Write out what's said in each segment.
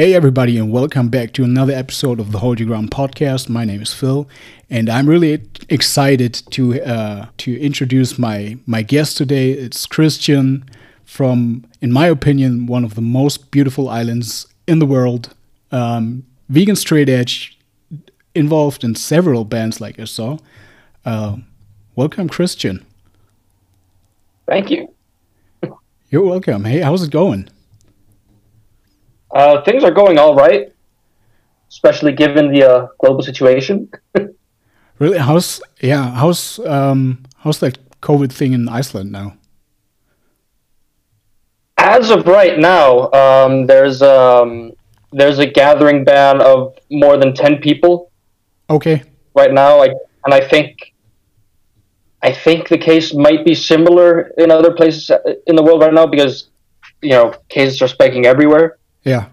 Hey, everybody, and welcome back to another episode of the Hold Your Ground podcast. My name is Phil, and I'm really excited to uh, to introduce my my guest today. It's Christian from, in my opinion, one of the most beautiful islands in the world. Um, vegan straight edge, involved in several bands, like I saw. Uh, welcome, Christian. Thank you. You're welcome. Hey, how's it going? Uh, things are going all right, especially given the uh, global situation. really? How's yeah? How's um how's that COVID thing in Iceland now? As of right now, um, there's um, there's a gathering ban of more than ten people. Okay. Right now, like, and I think I think the case might be similar in other places in the world right now because you know cases are spiking everywhere. Yeah.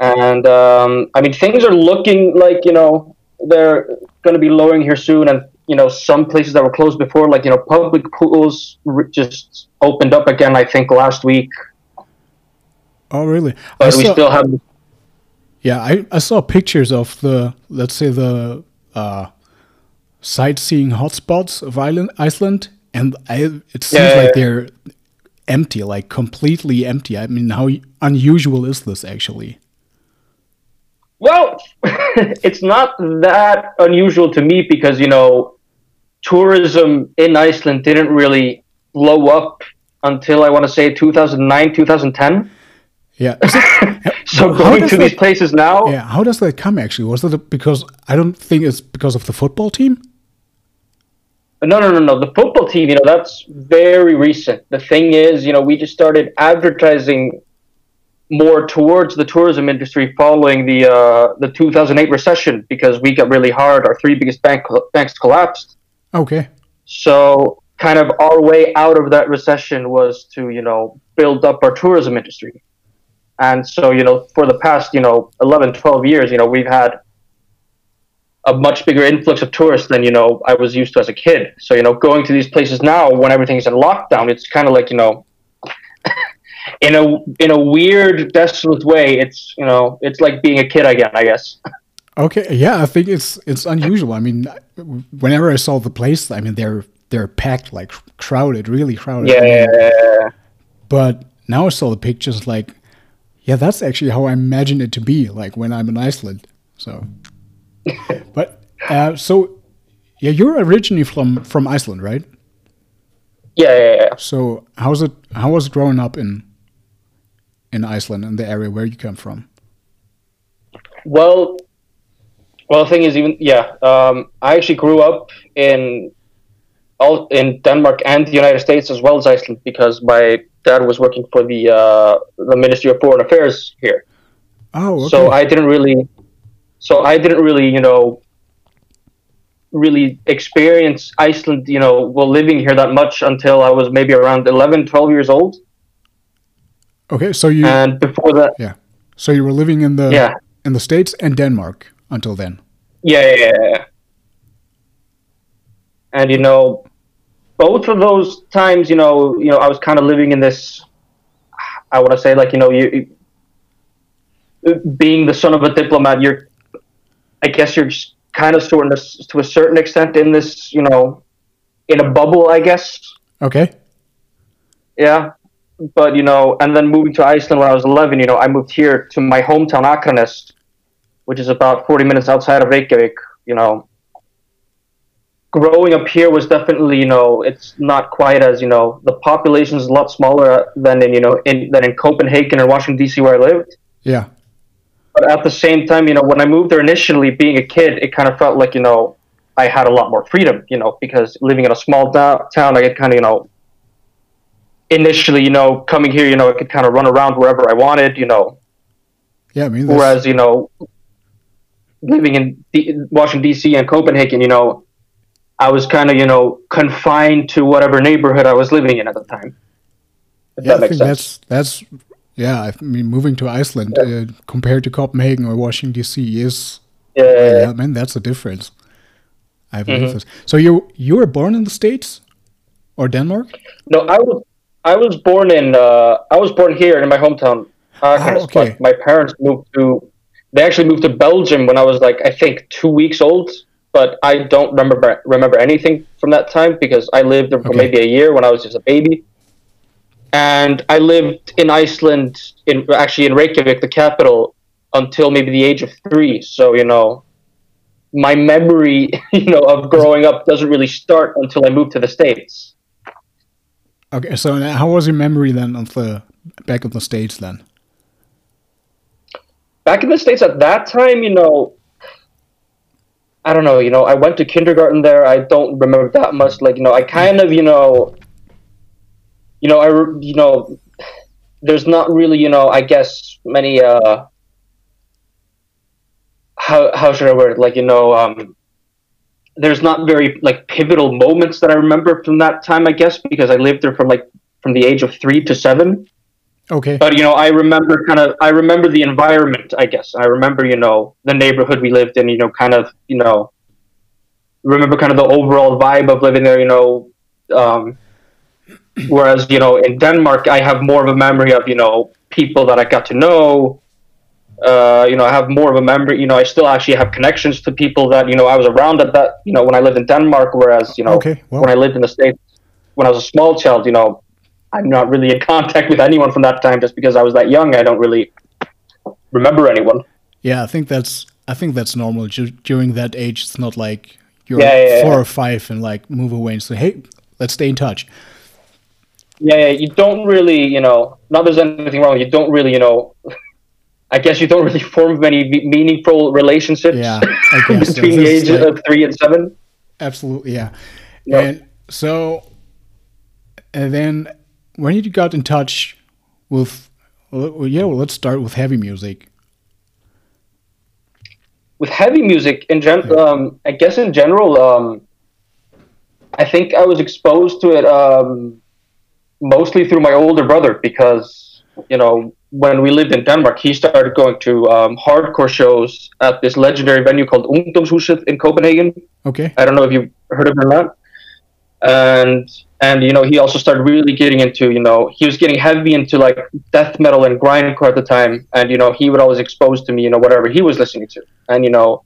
And um, I mean, things are looking like you know they're going to be lowering here soon, and you know some places that were closed before, like you know public pools, just opened up again. I think last week. Oh really? But we still have. Yeah, I, I saw pictures of the let's say the uh, sightseeing hotspots of Ireland, Iceland, and I, it seems yeah, like yeah. they're empty, like completely empty. I mean, how unusual is this actually? Well, it's not that unusual to me because, you know, tourism in Iceland didn't really blow up until I want to say 2009, 2010. Yeah. so going to that, these places now. Yeah. How does that come actually? Was it because I don't think it's because of the football team? No, no, no, no. The football team, you know, that's very recent. The thing is, you know, we just started advertising more towards the tourism industry following the uh, the 2008 recession because we got really hard. Our three biggest bank banks collapsed. Okay. So, kind of our way out of that recession was to, you know, build up our tourism industry. And so, you know, for the past, you know, 11, 12 years, you know, we've had a much bigger influx of tourists than you know I was used to as a kid. So you know, going to these places now when everything's in lockdown, it's kind of like you know, in a in a weird, desolate way. It's you know, it's like being a kid again, I guess. Okay, yeah, I think it's it's unusual. I mean, whenever I saw the place, I mean they're they're packed, like crowded, really crowded. Yeah. But now I saw the pictures, like, yeah, that's actually how I imagine it to be, like when I'm in Iceland. So but uh, so, yeah, you're originally from from Iceland, right? Yeah, yeah, yeah. So how's it? How was it growing up in in Iceland and the area where you come from? Well, well, the thing is, even yeah, um, I actually grew up in all in Denmark and the United States as well as Iceland because my dad was working for the uh, the Ministry of Foreign Affairs here. Oh, okay. so I didn't really so I didn't really, you know, really experience Iceland, you know, while living here that much until I was maybe around 11, 12 years old. Okay, so you and before that, yeah. So you were living in the yeah. in the states and Denmark until then. Yeah, yeah, yeah. And you know, both of those times, you know, you know, I was kind of living in this. I want to say, like, you know, you being the son of a diplomat, you're I guess you're kind of sort of to a certain extent in this, you know, in a bubble, I guess. Okay. Yeah, but you know, and then moving to Iceland when I was 11, you know, I moved here to my hometown Akranes, which is about 40 minutes outside of Reykjavik. You know, growing up here was definitely, you know, it's not quite as you know, the population is a lot smaller than in you know in than in Copenhagen or Washington D.C. where I lived. Yeah but at the same time, you know, when I moved there initially, being a kid, it kind of felt like you know I had a lot more freedom, you know, because living in a small town, I get kind of you know. Initially, you know, coming here, you know, I could kind of run around wherever I wanted, you know. Yeah, I mean. Whereas, you know, living in D- Washington D.C. and Copenhagen, you know, I was kind of you know confined to whatever neighborhood I was living in at the time. yeah, I think sense. that's that's yeah, I mean, moving to Iceland yeah. uh, compared to Copenhagen or Washington D.C. is yeah, yeah, man, that's a difference. I believe mm-hmm. this. So you you were born in the states or Denmark? No, I was I was born in uh, I was born here in my hometown Oh, okay. My parents moved to. They actually moved to Belgium when I was like I think two weeks old, but I don't remember remember anything from that time because I lived there for Okay. maybe a year when I was just a baby. And I lived in Iceland, in actually in Reykjavik, the capital, until maybe the age of three. So you know, my memory, you know, of growing up doesn't really start until I moved to the states. Okay, so uh, how was your memory then of the back of the states then? back in the states at that time you know i don't know you know i went to kindergarten there i don't remember that much like you know i kind of you know you know i you know there's not really you know i guess many uh how how should i word it? Like you know um there's not very like pivotal moments that i remember from that time i guess because i lived there from like from the age of three to seven. Okay. but you know i remember kind of i remember the environment i guess. I remember you know the neighborhood we lived in you know kind of you know remember kind of the overall vibe of living there you know um, whereas you know in denmark i have more of a memory of you know people that i got to know uh, you know i have more of a memory you know i still actually have connections to people that you know i was around at that you know when i lived in denmark whereas you know Okay, well- when i lived in the states when i was a small child you know i'm not really in contact with anyone from that time just because i was that young i don't really remember anyone Yeah, I think that's I think that's normal. Ju- during that age, it's not like you're Yeah, yeah, four yeah. or five and like move away and say, "Hey, let's stay in touch." Yeah, yeah you don't really you know not there's anything wrong you don't really you know i guess you don't really form many meaningful relationships Yeah, guess between the ages like- of three and seven Absolutely, yeah. Yeah. And so, and then when you got in touch with, well, yeah, well, let's start with heavy music. with heavy music in gen um, I guess in general um, I think I was exposed to it um, mostly through my older brother because you know when we lived in Denmark he started going to um, hardcore shows at this legendary venue called Ungdomshuset in Copenhagen Okay. I don't know if you've heard of it or not. And and you know he also started really getting into you know he was getting heavy into like death metal and grindcore at the time, and you know he would always expose to me you know whatever he was listening to, and you know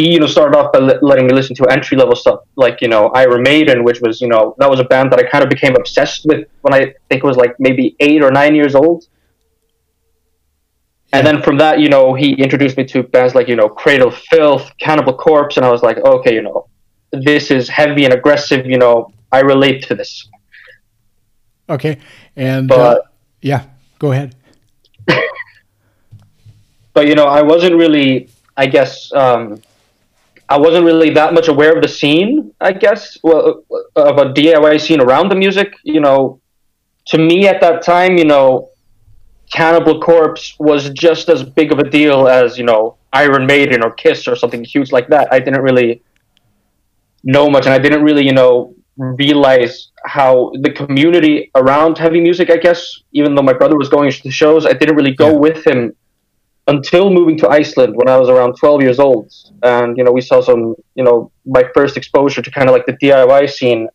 he you know started off by letting me listen to entry level stuff like you know Iron Maiden, which was you know that was a band that I kind of became obsessed with when I think it was like maybe eight or nine years old. And then from that, you know, he introduced me to bands like, you know, Cradle Filth, Cannibal Corpse, and I was like, okay, you know, this is heavy and aggressive, you know, I relate to this. Okay. And uh, yeah, go ahead. But, you know, I wasn't really, I guess, um, I wasn't really that much aware of the scene, I guess, well, of a DIY scene around the music. You know, to me at that time, you know, Cannibal Corpse was just as big of a deal as, you know, Iron Maiden or Kiss or something huge like that. I didn't really know much and I didn't really, you know, realize how the community around heavy music, I guess, even though my brother was going to the shows, I didn't really go Yeah. with him until moving to Iceland when I was around 12 years old. And, you know, we saw some, you know, my first exposure to kind of like the DIY scene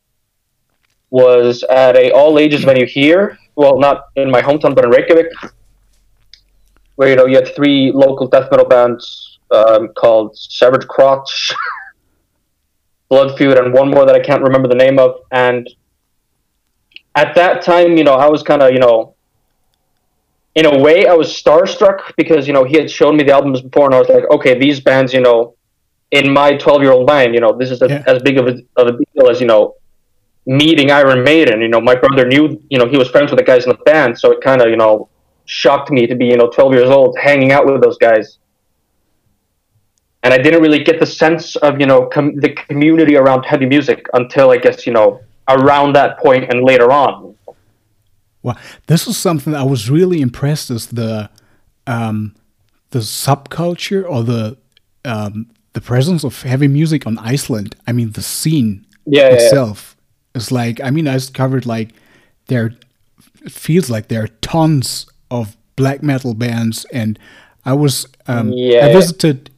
was at a all ages venue here. Well, not in my hometown, but in Reykjavik, where, you know, you had three local death metal bands um, called Severed Crotch, Blood Feud, and one more that I can't remember the name of. And at that time, you know, I was kind of, you know, in a way, I was starstruck because, you know, he had shown me the albums before, and I was like, okay, these bands, you know, in my 12 year old mind, you know, this is a, Yeah. as big of a, of a deal as, you know, meeting Iron Maiden. You know, my brother knew, you know, he was friends with the guys in the band, so it kind of, you know, shocked me to be, you know, 12 years old hanging out with those guys. And I didn't really get the sense of, you know, com- the community around heavy music until I guess, you know, around that point and later on. Well, this is something I was really impressed is the um, the subculture or the um, the presence of heavy music on Iceland. I mean, the scene Yeah, yeah, yeah. itself is like. I mean, I discovered like there. It feels like there are tons of black metal bands, and I was um, I visited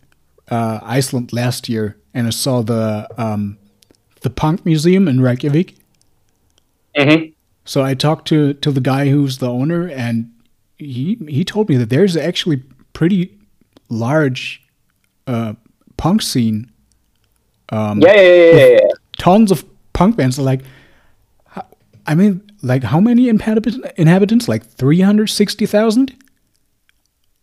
uh, Iceland last year, and I saw the um, the punk museum in Reykjavik. hmm So I talked to to the guy who's the owner, and he he told me that there's actually pretty large uh, punk scene. Um, yeah, yeah, yeah, yeah. Tons of punk bands. Like, I mean, like how many inhabitants? Inhabitants? Like three hundred sixty thousand.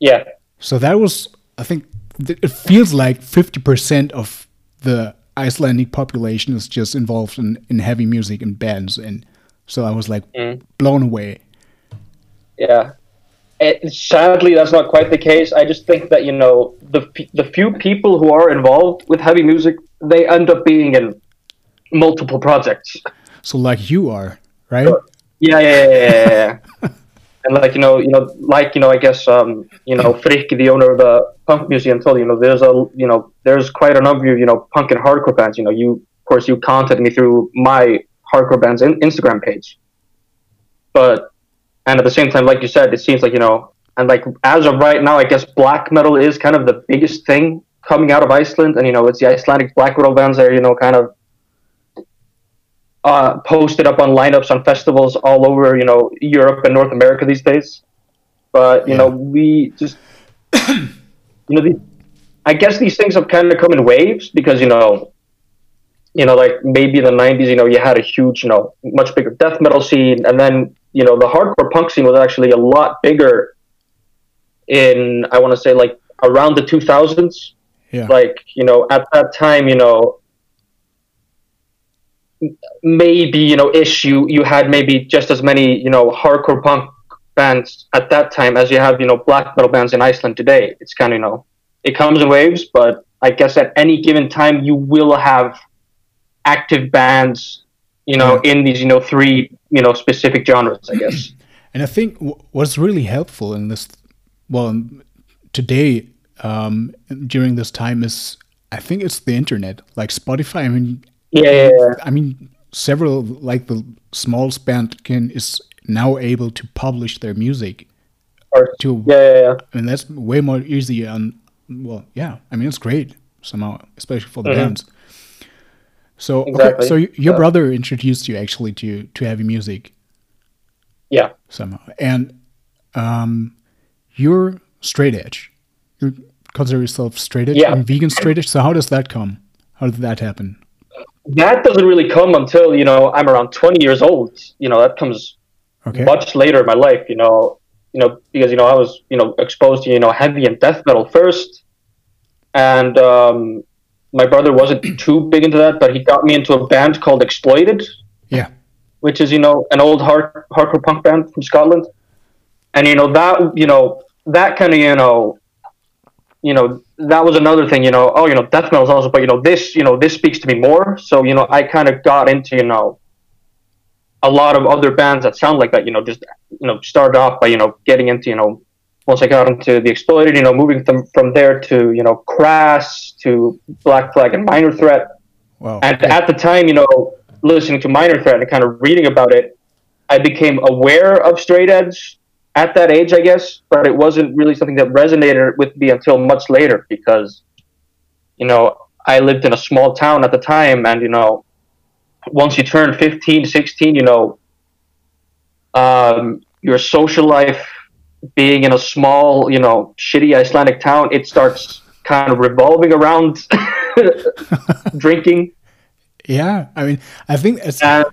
Yeah. So that was, I think, it feels like fifty percent of the Icelandic population is just involved in, in heavy music and bands, and so I was like mm. blown away. Yeah, it, sadly, that's not quite the case. I just think that you know the the few people who are involved with heavy music, they end up being in multiple projects. So, like you are, right? Yeah, yeah, yeah, yeah. yeah. and like you know, you know, like you know, I guess um, you know, Frick, the owner of the punk museum, told you know, there's a you know, there's quite a number of you know, punk and hardcore fans. You know, you of course you contacted me through my hardcore band's in- Instagram page, but and at the same time, like you said, it seems like you know, and like as of right now, I guess black metal is kind of the biggest thing coming out of Iceland, and you know, it's the Icelandic black metal bands that are you know kind of uh, posted up on lineups on festivals all over you know Europe and North America these days. But you yeah. know, we just you know, the, I guess these things have kind of come in waves because you know you know, like maybe in the '90s, you know, you had a huge, you know, much bigger death metal scene, and then you know, the hardcore punk scene was actually a lot bigger in I want to say like around the 2000s. Yeah. Like you know, at that time, you know, maybe you know, ish you you had maybe just as many you know hardcore punk bands at that time as you have you know black metal bands in Iceland today. It's kind of you know, it comes in waves, but I guess at any given time you will have active bands, you know, yeah. in these, you know, three, you know, specific genres, I guess. And I think what's really helpful in this, well, today, um, during this time is, I think it's the internet, like Spotify. I mean, yeah, yeah, yeah. I mean, several like the small band can is now able to publish their music. Or, to yeah, yeah, yeah. I mean, that's way more easy and well, yeah. I mean, it's great somehow, especially for the mm -hmm. bands. So exactly. okay, so your brother introduced you actually to to heavy music. Yeah. Somehow, and um, you're straight edge. You consider yourself straight edge yeah. and vegan straight edge. So how does that come? How did that happen? That doesn't really come until you know I'm around 20 years old. You know that comes okay. much later in my life. You know, you know because you know I was you know exposed to you know heavy and death metal first, and um, my brother wasn't too big into that, but he got me into a band called Exploited. Yeah. Which is, you know, an old hard, hardcore punk band from Scotland. And, you know, that, you know, that kind of, you know, you know, that was another thing, you know, oh, you know, death metal is also, but, you know, this, you know, this speaks to me more. So, you know, I kind of got into, you know, a lot of other bands that sound like that, you know, just, you know, started off by, you know, getting into, you know, once I got into the Exploited, you know, moving from, from there to, you know, Crass to Black Flag and Minor Threat. Wow. And yeah. at the time, you know, listening to Minor Threat and kind of reading about it, I became aware of straight edge at that age, I guess, but it wasn't really something that resonated with me until much later because, you know, I lived in a small town at the time and, you know, once you turn 15, 16, you know, um, your social life being in a small, you know, shitty Icelandic town, it starts kind of revolving around drinking. Yeah, I mean, I think it's. Uh,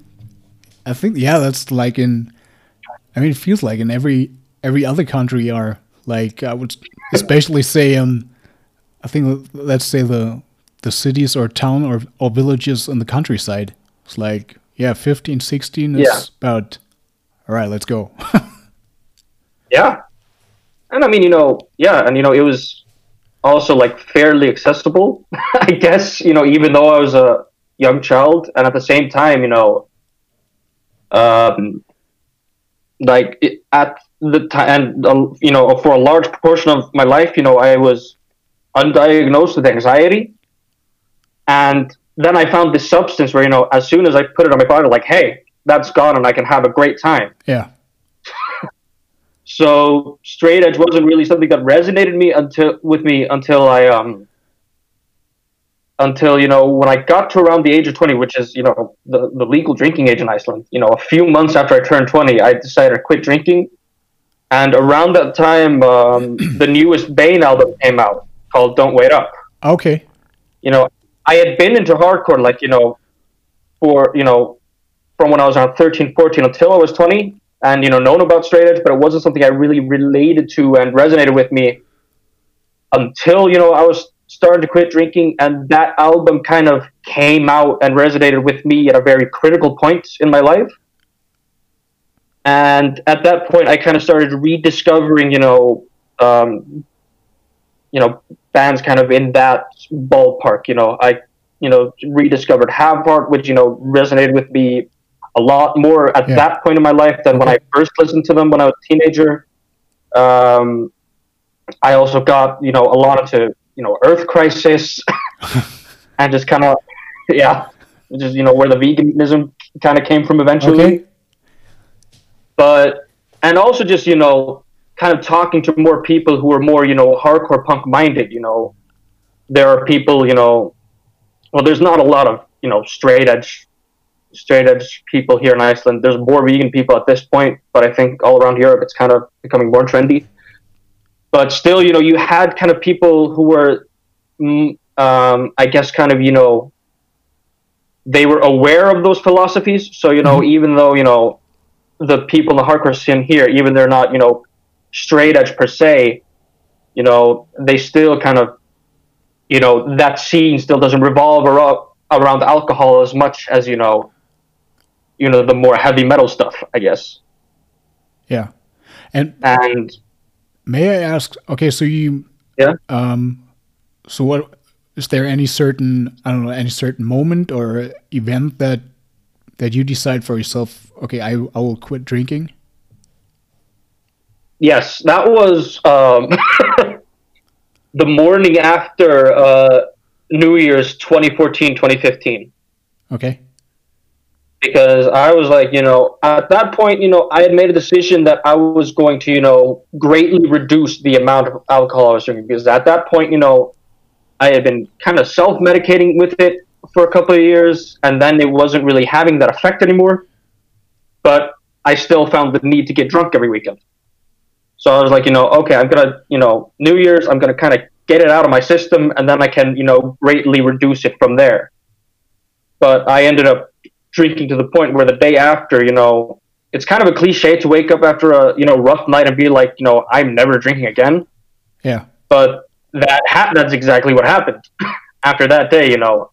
I think yeah, that's like in. I mean, it feels like in every every other country are like I would especially say um, I think let's say the the cities or town or or villages in the countryside. It's like yeah, 15, 16 is yeah. about all right. Let's go. Yeah, and I mean, you know, yeah, and you know, it was also like fairly accessible, I guess. You know, even though I was a young child, and at the same time, you know, um, like it, at the time, and uh, you know, for a large portion of my life, you know, I was undiagnosed with anxiety, and then I found this substance where you know, as soon as I put it on my body, like, hey, that's gone, and I can have a great time. Yeah. So straight edge wasn't really something that resonated me until with me until I um until you know when I got to around the age of 20 which is you know the, the legal drinking age in Iceland you know a few months after I turned 20 I decided to quit drinking And around that time, um, the newest Bane album came out called "Don't Wait Up." Okay. You know, I had been into hardcore, like you know, for you know, from when I was around 13, 14 until I was 20, and you know, known about straight edge, but it wasn't something I really related to and resonated with me until you know I was starting to quit drinking, and that album kind of came out and resonated with me at a very critical point in my life. And at that point, I kind of started rediscovering, you know, um, you know, bands kind of in that ballpark. You know, I, you know, rediscovered Have Heart, which you know resonated with me a lot more at Yeah. that point in my life than when I first listened to them when I was a teenager. Um, I also got you know a lot into you know Earth Crisis, and just kind of yeah, just you know where the veganism kind of came from eventually Okay. but and also just you know kind of talking to more people who are more you know hardcore punk minded you know there are people you know well there's not a lot of you know straight edge straight edge people here in Iceland. There's more vegan people at this point but I think all around Europe it's kind of becoming more trendy. But still you know you had kind of people who were mm, um, I guess kind of you know they were aware of those philosophies. So you know Mhm. even though you know the people in the hardcore scene here, even they're not, you know, straight edge per se, you know, they still kind of, you know, that scene still doesn't revolve around, around alcohol as much as, you know, you know, the more heavy metal stuff, I guess. Yeah. And And may I ask? Okay, so you. Yeah. Um. So what is there any certain I don't know any certain moment or event that that you decide for yourself? Okay, I I will quit drinking. yes, that was um, the morning after uh, New Year's 2014, 2015. Okay. Because I was like, you know, at that point, you know, I had made a decision that I was going to, you know, greatly reduce the amount of alcohol I was drinking because at that point, you know, I had been kind of self medicating with it for a couple of years and then it wasn't really having that effect anymore. But I still found the need to get drunk every weekend. So I was like, you know, okay, I'm going to, you know, New Year's, I'm going to kind of get it out of my system and then I can, you know, greatly reduce it from there. But I ended up drinking to the point where the day after, you know, it's kind of a cliche to wake up after a you know rough night and be like, you know, I'm never drinking again. Yeah. But that ha- that's exactly what happened after that day, you know,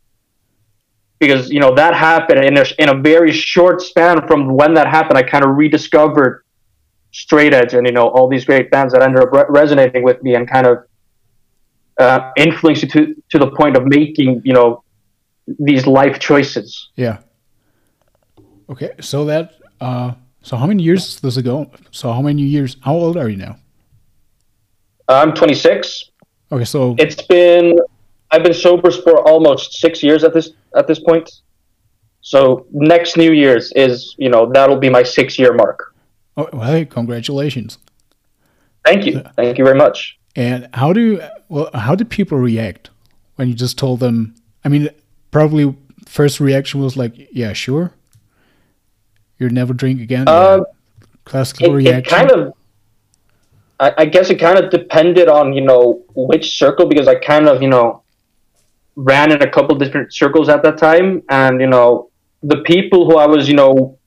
because you know that happened in a in a very short span from when that happened. I kind of rediscovered straight edge and you know all these great bands that ended up re- resonating with me and kind of uh, influenced me to to the point of making you know these life choices. Yeah. Okay, so that uh, so how many years does it go? So how many years? How old are you now? I'm 26. Okay, so It's been I've been sober for almost six years at this at this point. So next New Year's is you know that'll be my six year mark. oh, well, hey, congratulations. Thank you, thank you very much. And how do well how do people react when you just told them? I mean, probably first reaction was like, "Yeah, sure, you'll never drink again." Um. Classical It, it kind of, I, I guess it kind of depended on you know which circle because I kind of you know ran in a couple different circles at that time, and you know the people who I was you know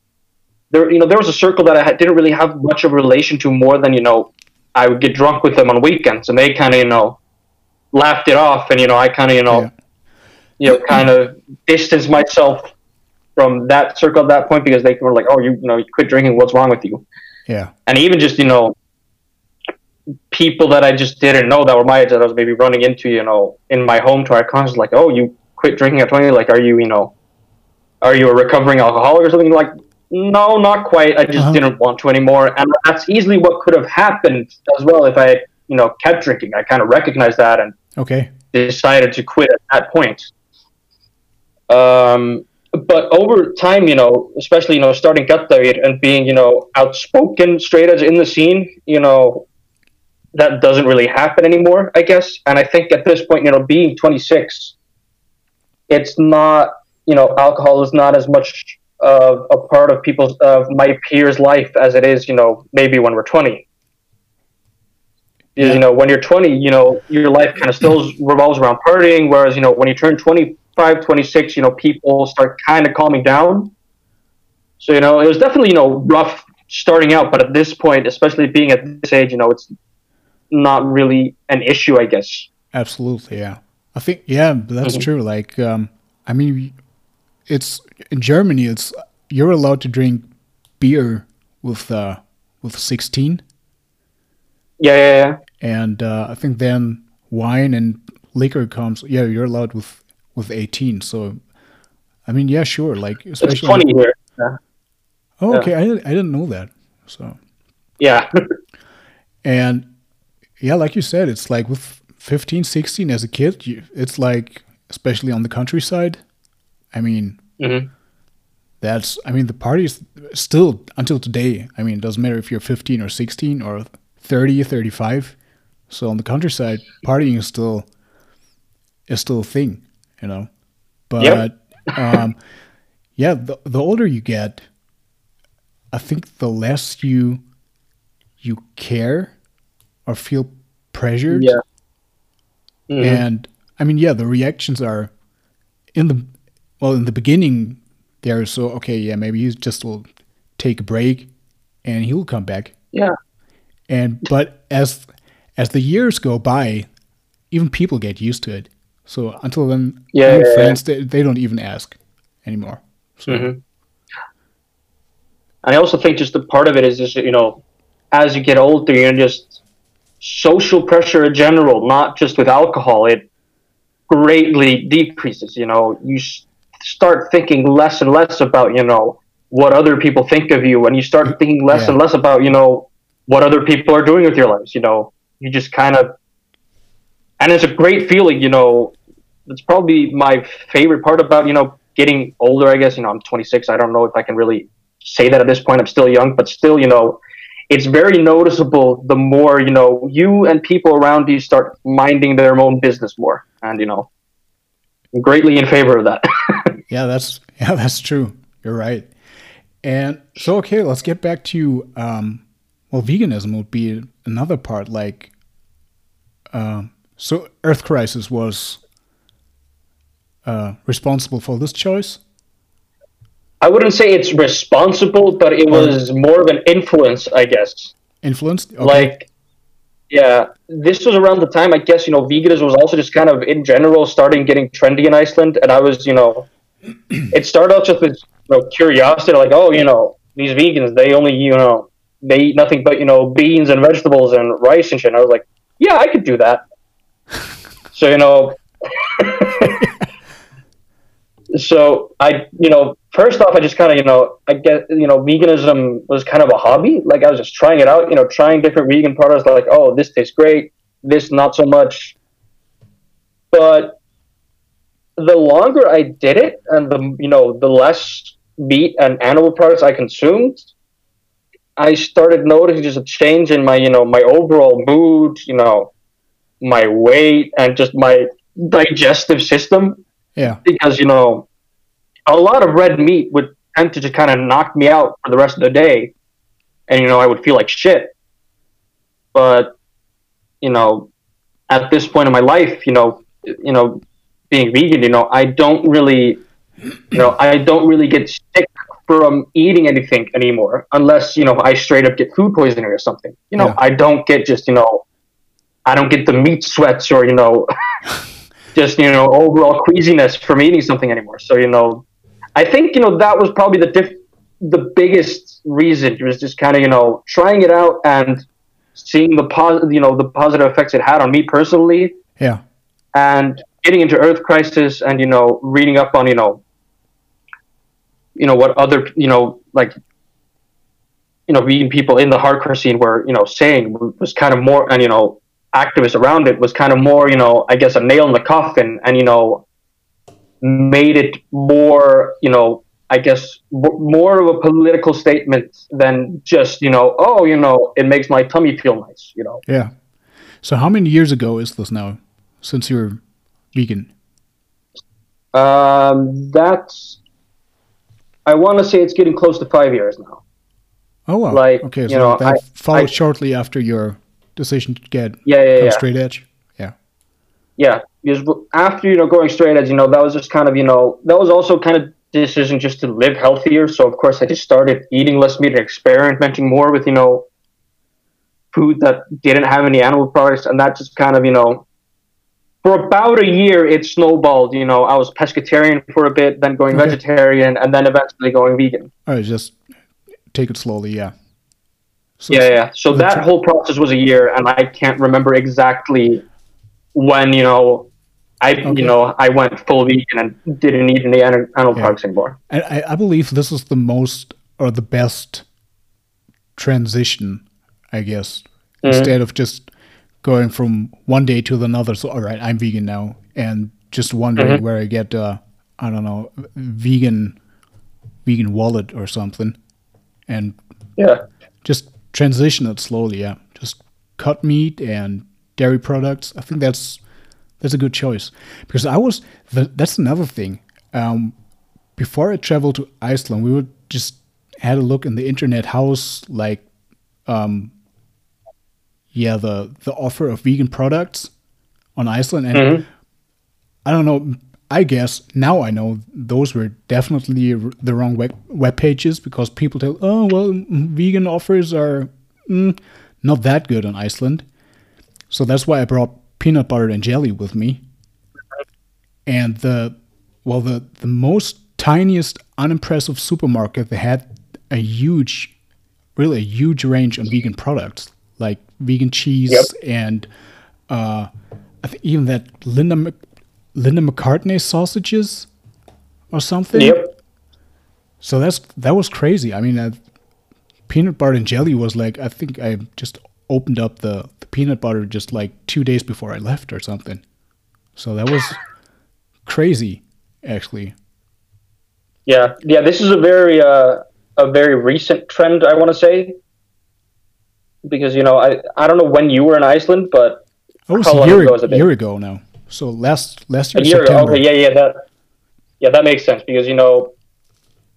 there you know there was a circle that I had, didn't really have much of a relation to more than you know I would get drunk with them on weekends, and they kind of you know laughed it off, and you know I kind of you know Yeah. you know kind of distanced myself from that circle at that point because they were like, oh you you know you quit drinking, what's wrong with you? yeah, and even just you know people that I just didn't know that were my age that I was maybe running into you know in my hometown Akranes like oh you quit drinking at 20 like are you you know are you a recovering alcoholic or something? Like no not quite. I just Uh-huh. didn't want to anymore. And that's easily what could have happened as well if I had you know kept drinking. I kind of recognized that and okay, decided to quit at that point. Um, but over time, you know, especially you know, starting Diet and being you know outspoken, straight edge in the scene, you know, that doesn't really happen anymore, I guess. And I think at this point, you know, being 26, it's not you know, alcohol is not as much of a part of people's of my peers' life as it is, you know, maybe when we're 20. You know, when you're 20, you know, your life kind of still revolves around partying. Whereas, you know, when you turn 25, 26, you know, people start kind of calming down. So, you know, it was definitely, you know, rough starting out. But at this point, especially being at this age, you know, it's not really an issue, I guess. Absolutely. Yeah. I think, yeah, that's mm-hmm. true. Like, um, I mean, it's in Germany, it's, you're allowed to drink beer with, uh, with 16 yeah, yeah, yeah. And uh, I think then wine and liquor comes. Yeah, you're allowed with with 18. So, I mean, yeah, sure. Like especially it's 20 here. Yeah. Oh, okay. I I didn't know that. So. Yeah. and yeah, like you said, it's like with 15, 16 as a kid, you, it's like especially on the countryside. I mean. Mm-hmm that's i mean the party is still until today i mean it doesn't matter if you're 15 or 16 or 30, 35. So on the countryside, partying is still is still a thing, you know. But yep. um, yeah, the the older you get, I think the less you you care or feel pressured. Yeah. Mm-hmm. And I mean, yeah, the reactions are in the well in the beginning. They're so okay. Yeah, maybe you just will take a break, and he'll come back. Yeah. And but as as the years go by, even people get used to it. So until then, yeah, yeah friends yeah. They, they don't even ask anymore. So. Mm-hmm. And I also think just a part of it is just you know, as you get older, you're just social pressure in general, not just with alcohol. It greatly decreases. You know, you start thinking less and less about you know what other people think of you, and you start thinking less yeah. and less about you know what other people are doing with your lives. You know, you just kind of, and it's a great feeling. You know, it's probably my favorite part about you know getting older. I guess you know I'm 26. I don't know if I can really say that at this point. I'm still young, but still, you know, it's very noticeable. The more you know, you and people around you start minding their own business more, and you know, I'm greatly in favor of that. yeah, that's yeah, that's true. You're right. And so, okay, let's get back to um, well, veganism would be another part. Like, uh, so Earth Crisis was uh, responsible for this choice. I wouldn't say it's responsible, but it was more of an influence, I guess. Influenced, okay. like, yeah, this was around the time I guess you know veganism was also just kind of in general starting getting trendy in Iceland, and I was you know, it started out just with you know, curiosity, like oh you know these vegans they only you know they eat nothing but you know beans and vegetables and rice and shit. And I was like, yeah, I could do that. so you know, so I you know first off, I just kind of you know I get you know veganism was kind of a hobby. Like I was just trying it out. You know, trying different vegan products. Like oh, this tastes great. This not so much. But the longer I did it, and the you know the less meat and animal products I consumed, I started noticing just a change in my, you know, my overall mood, you know, my weight and just my digestive system. Yeah. Because, you know, a lot of red meat would tend to just kind of knock me out for the rest of the day. And, you know, I would feel like shit. But, you know, at this point in my life, you know, you know, being vegan, you know, I don't really, you know, I don't really get sick from eating anything anymore unless you know I straight up get food poisoning or something. You know, yeah. I don't get just you know, I don't get the meat sweats or you know, just you know overall queasiness from eating something anymore. So you know, I think you know that was probably the diff- the biggest reason it was just kind of you know trying it out and seeing the positive you know the positive effects it had on me personally. Yeah, and getting into Earth Crisis and you know reading up on you know you know what other you know like you know vegan people in the hardcore scene were you know saying was kind of more and you know activists around it was kind of more you know I guess a nail in the coffin and you know made it more you know I guess more of a political statement than just you know oh you know it makes my tummy feel nice you know yeah so how many years ago is this now since you're vegan um that's I want to say it's getting close to five years now. Oh wow! Like okay, so you know, that I, followed I, shortly after your decision to get Yeah, yeah, yeah. straight edge? Yeah. Yeah, because after you know going straight edge, you know that was just kind of you know that was also kind of decision just to live healthier. So of course I just started eating less meat and experimenting more with you know food that didn't have any animal products, and that just kind of you know for about a year it snowballed. You know I was pescatarian for a bit, then going Okay. vegetarian, and then eventually going vegan. All right, just take it slowly. Yeah. So, Yeah, yeah. So that tr- whole process was a year, and I can't remember exactly when you know I Okay. you know I went full vegan and didn't eat any ani- animal Yeah. products anymore. And I, I believe this is the most or the best transition, I guess. Mhm. Instead of just going from one day to another. So, all right, I'm vegan now, and just wondering Mhm. where I get, uh, I don't know, vegan, vegan wallet or something, and Yeah, just transition it slowly. Yeah, just cut meat and dairy products. I think that's that's a good choice because I was. that's another thing. Um, before I traveled to Iceland, we would just had a look in the internet house like, um, yeah, the the offer of vegan products on Iceland, and Mhm. I don't know. I guess now I know those were definitely the wrong web, web pages because people tell, oh well, vegan offers are mm, not that good in Iceland. So that's why I brought peanut butter and jelly with me. And the well, the the most tiniest, unimpressive supermarket they had a huge, really a huge range of vegan products like vegan cheese Yep. and uh, I think even that Linda Linda McCartney sausages or something. yep. So that's that was crazy. I mean, uh, peanut butter and jelly was like I think I just opened up the, the peanut butter just like two days before I left or something. So that was crazy, actually. Yeah, yeah. This is a very uh, a very recent trend, I want to say, because you know I I don't know when you were in Iceland, but Oh, it's How a long year, ago it been? year ago now. So last last year a year. September. Okay, yeah, yeah, that yeah, that makes sense because you know,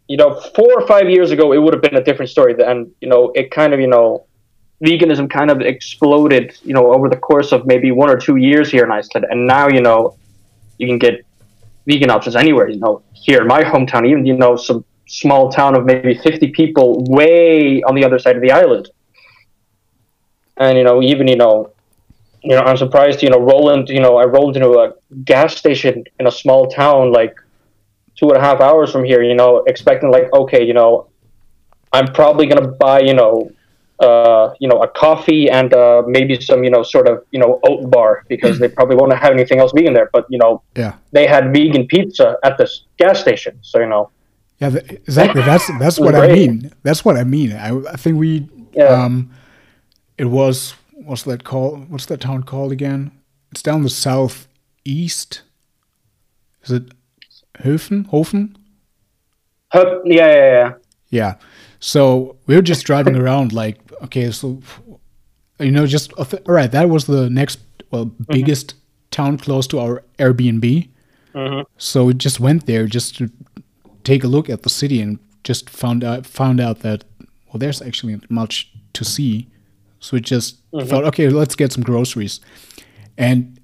you know, four or five years ago it would have been a different story, and you know, it kind of you know, veganism kind of exploded, you know, over the course of maybe one or two years here in Iceland, and now you know, you can get vegan options anywhere. You know, here in my hometown, even you know, some small town of maybe fifty people, way on the other side of the island, and you know, even you know you know, I'm surprised, you know, Roland, you know, I rolled into a gas station in a small town like two and a half hours from here, you know, expecting like, okay, you know, I'm probably gonna buy, you know, uh, you know, a coffee and uh, maybe some, you know, sort of, you know, oat bar because they probably won't have anything else vegan there. But you know, Yeah. they had vegan pizza at this gas station, so you know, Yeah, th- exactly. That's that's what I mean. That's what I mean. I, I think we Yeah. um it was what's that called? What's that town called again? It's down the southeast. Is it Hofen? Hofen? Hup- yeah, yeah, yeah. Yeah. So we were just driving around like okay, so you know just all right, that was the next well biggest town close to our Airbnb. Mhm. So we just went there just to take a look at the city and just found out found out that well there's actually much to see. So we just mm-hmm. thought okay, let's get some groceries. And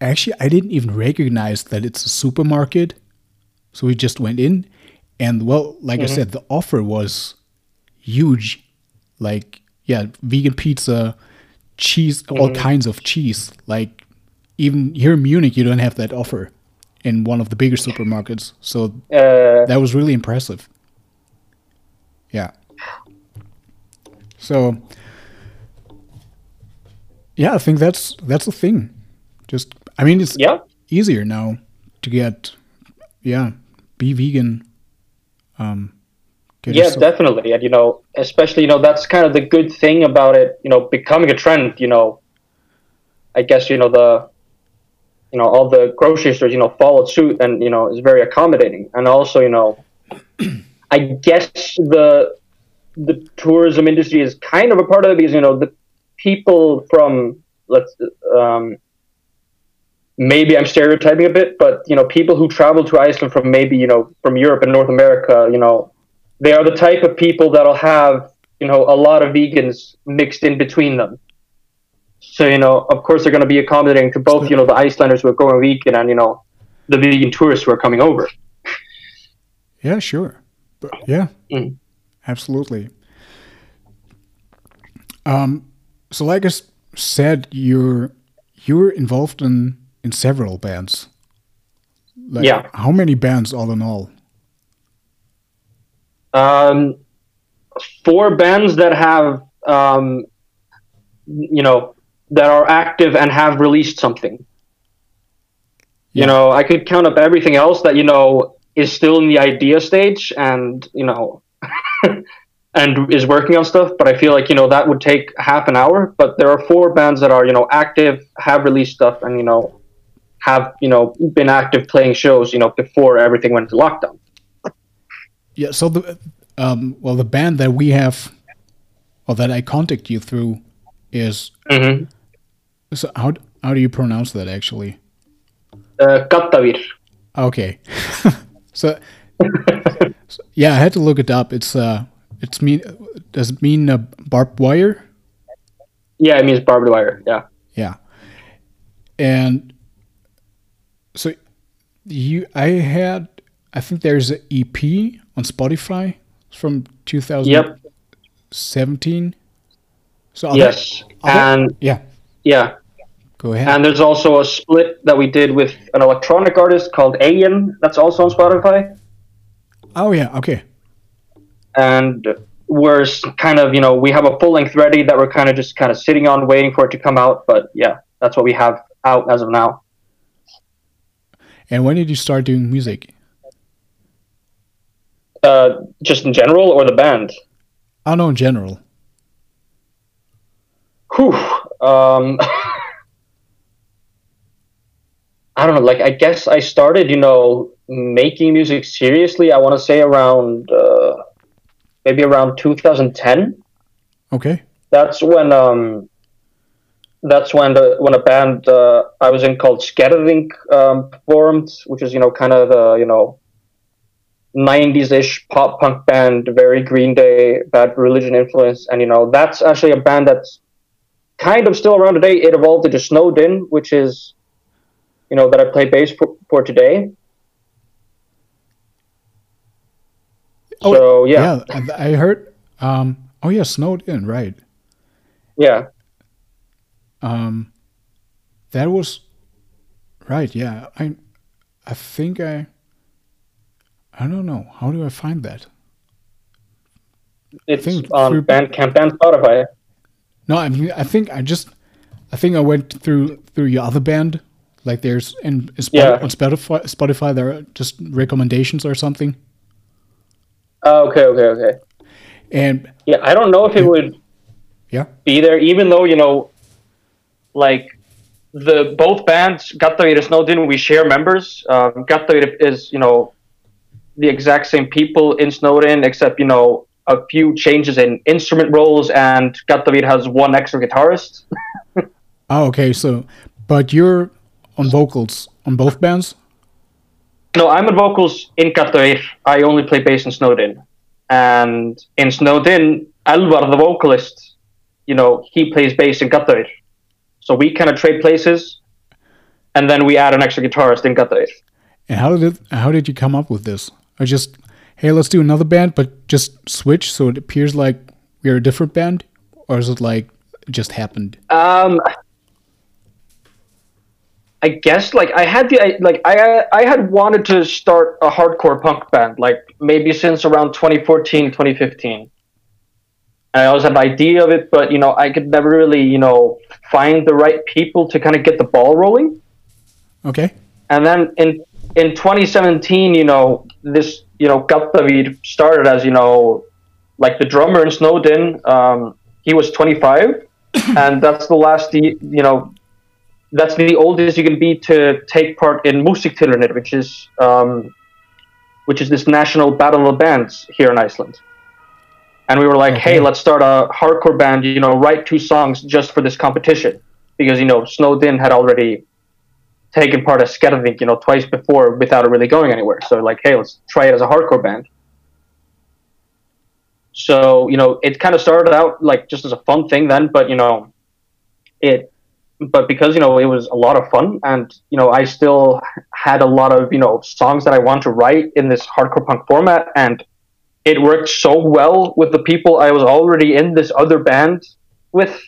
actually I didn't even recognize that it's a supermarket. So we just went in and well, like I mm-hmm. said, the offer was huge. Like yeah, vegan pizza, cheese, all mm-hmm. kinds of cheese. Like even here in Munich, you don't have that offer in one of the bigger supermarkets. So Uh, that was really impressive. Yeah. So yeah, I think that's that's the thing. Just I mean it's yeah. easier now to get yeah, be vegan. Um yeah yourself- definitely and you know especially you know that's kind of the good thing about it you know becoming a trend you know i guess you know the you know all the grocery stores you know followed suit and you know is very accommodating and also you know i guess the the tourism industry is kind of a part of it because you know the people from let's um maybe I'm stereotyping a bit, but you know, people who travel to Iceland from maybe you know from Europe and North America, you know, they are the type of people that'll have you know a lot of vegans mixed in between them. So you know, of course, they're going to be accommodating to both you know the Icelanders who are going vegan and you know the vegan tourists who are coming over. Yeah, sure. But yeah, Mm. absolutely. Um, so like I said, you're you're involved in in several bands. Like, Yeah. How many bands all in all? Um, four bands that have um, you know that are active and have released something. Yeah. You know, I could count up everything else that you know is still in the idea stage and you know and is working on stuff. But I feel like you know that would take half an hour. But there are four bands that are you know active, have released stuff, and you know have you know been active playing shows. You know before everything went to lockdown. Yeah. So the um, well, the band that we have, or that I contact you through, is Mm-hmm. so how how do you pronounce that actually? Uh, Gaddavír. Okay. so, so, yeah, I had to look it up. It's uh, it's mean. Does it mean uh, barbed wire? Yeah, it means barbed wire. Yeah. Yeah. And so you, I had, I think there's an EP on Spotify from 2017. Yep. So Yes. other- And yeah, yeah, go ahead. and there's also a split that we did with an electronic artist called Ayan. That's also on Spotify. oh yeah, okay. And we're kind of, you know, we have a full length ready that we're kind of just kind of sitting on, waiting for it to come out. But yeah, that's what we have out as of now. And when did you start doing music? Uh, just in general or the band? Oh know in general. Whew. Um, I don't know. Like, I guess I started, you know, making music seriously. I want to say around uh, maybe around 2010. Okay. That's when um, that's when the when a band uh, I was in called Scattering um, formed, which is you know kind of the you know 90s ish pop punk band, very Green Day, Bad Religion influence, and you know that's actually a band that's kind of still around today. It evolved into Snowed In, which is you know that I play bass for, for today. Oh, so yeah, Yeah, I I heard. Um. Oh yeah, snowed in, right? yeah. Um, that was right. Yeah, I, I think I. I don't know. How do I find that? It's on through- Bandcamp and Spotify. No, I mean, I think I just, I think I went through through your other band. Like there's in Yeah. on Spotify. Spotify, there are just recommendations or something. Oh, okay, okay, okay. And Yeah, I don't know if it would yeah, be there, even though you know, like the both bands, Gaddavír and Snowed In, we share members. Um, Gaddavír is you know the exact same people in Snowed In, except you know a few changes in instrument roles, and Gaddavír has one extra guitarist. oh okay. So, but you're on vocals on both bands. No, I'm on vocals in Gaddavír. I only play bass in Snowed In, and in Snowed In, Elvar, the vocalist, you know, he plays bass in Gaddavír. So we kind of trade places, and then we add an extra guitarist in Gaddavír. And how did it, how did you come up with this? I just hey, let's do another band, but just switch so it appears like we're a different band, or is it like it just happened? Um, I guess like I had the I- like I I had wanted to start a hardcore punk band like maybe since around 2014 2015. I always had the idea of it, but you know I could never really you know find the right people to kind of get the ball rolling. Okay. And then in in 2017, you know this you know Gaddavír started as you know like the drummer in Snowed In. Um, he was 25, and that's the last you know that's the oldest you can be to take part in Musiktilraunir, which is um, which is this national battle of bands here in Iceland. And we were like, Okay. hey, let's start a hardcore band. You know, write two songs just for this competition because you know Snowed In had already taken part as Skerving, you know, twice before without it really going anywhere. So like, hey, let's try it as a hardcore band. So you know, it kind of started out like just as a fun thing then, but you know, it but because you know it was a lot of fun, and you know I still had a lot of you know songs that I want to write in this hardcore punk format, and it worked so well with the people I was already in this other band with.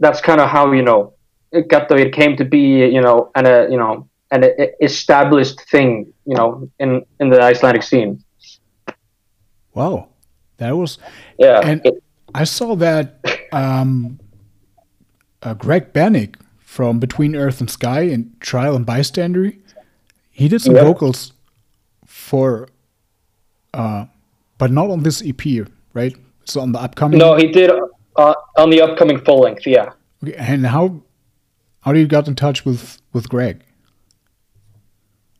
That's kind of how you know it got the it came to be, you know, and a you know an established thing, you know, in in the Icelandic scene. Wow, that was yeah. And it, I saw that um, uh, Greg Bennick from Between Earth and Sky and Trial and Bystander, he did some yeah. vocals for, uh, but not on this EP, right? So on the upcoming. No, he did uh, on the upcoming full length. Yeah. Okay, and how how do you got in touch with with Greg?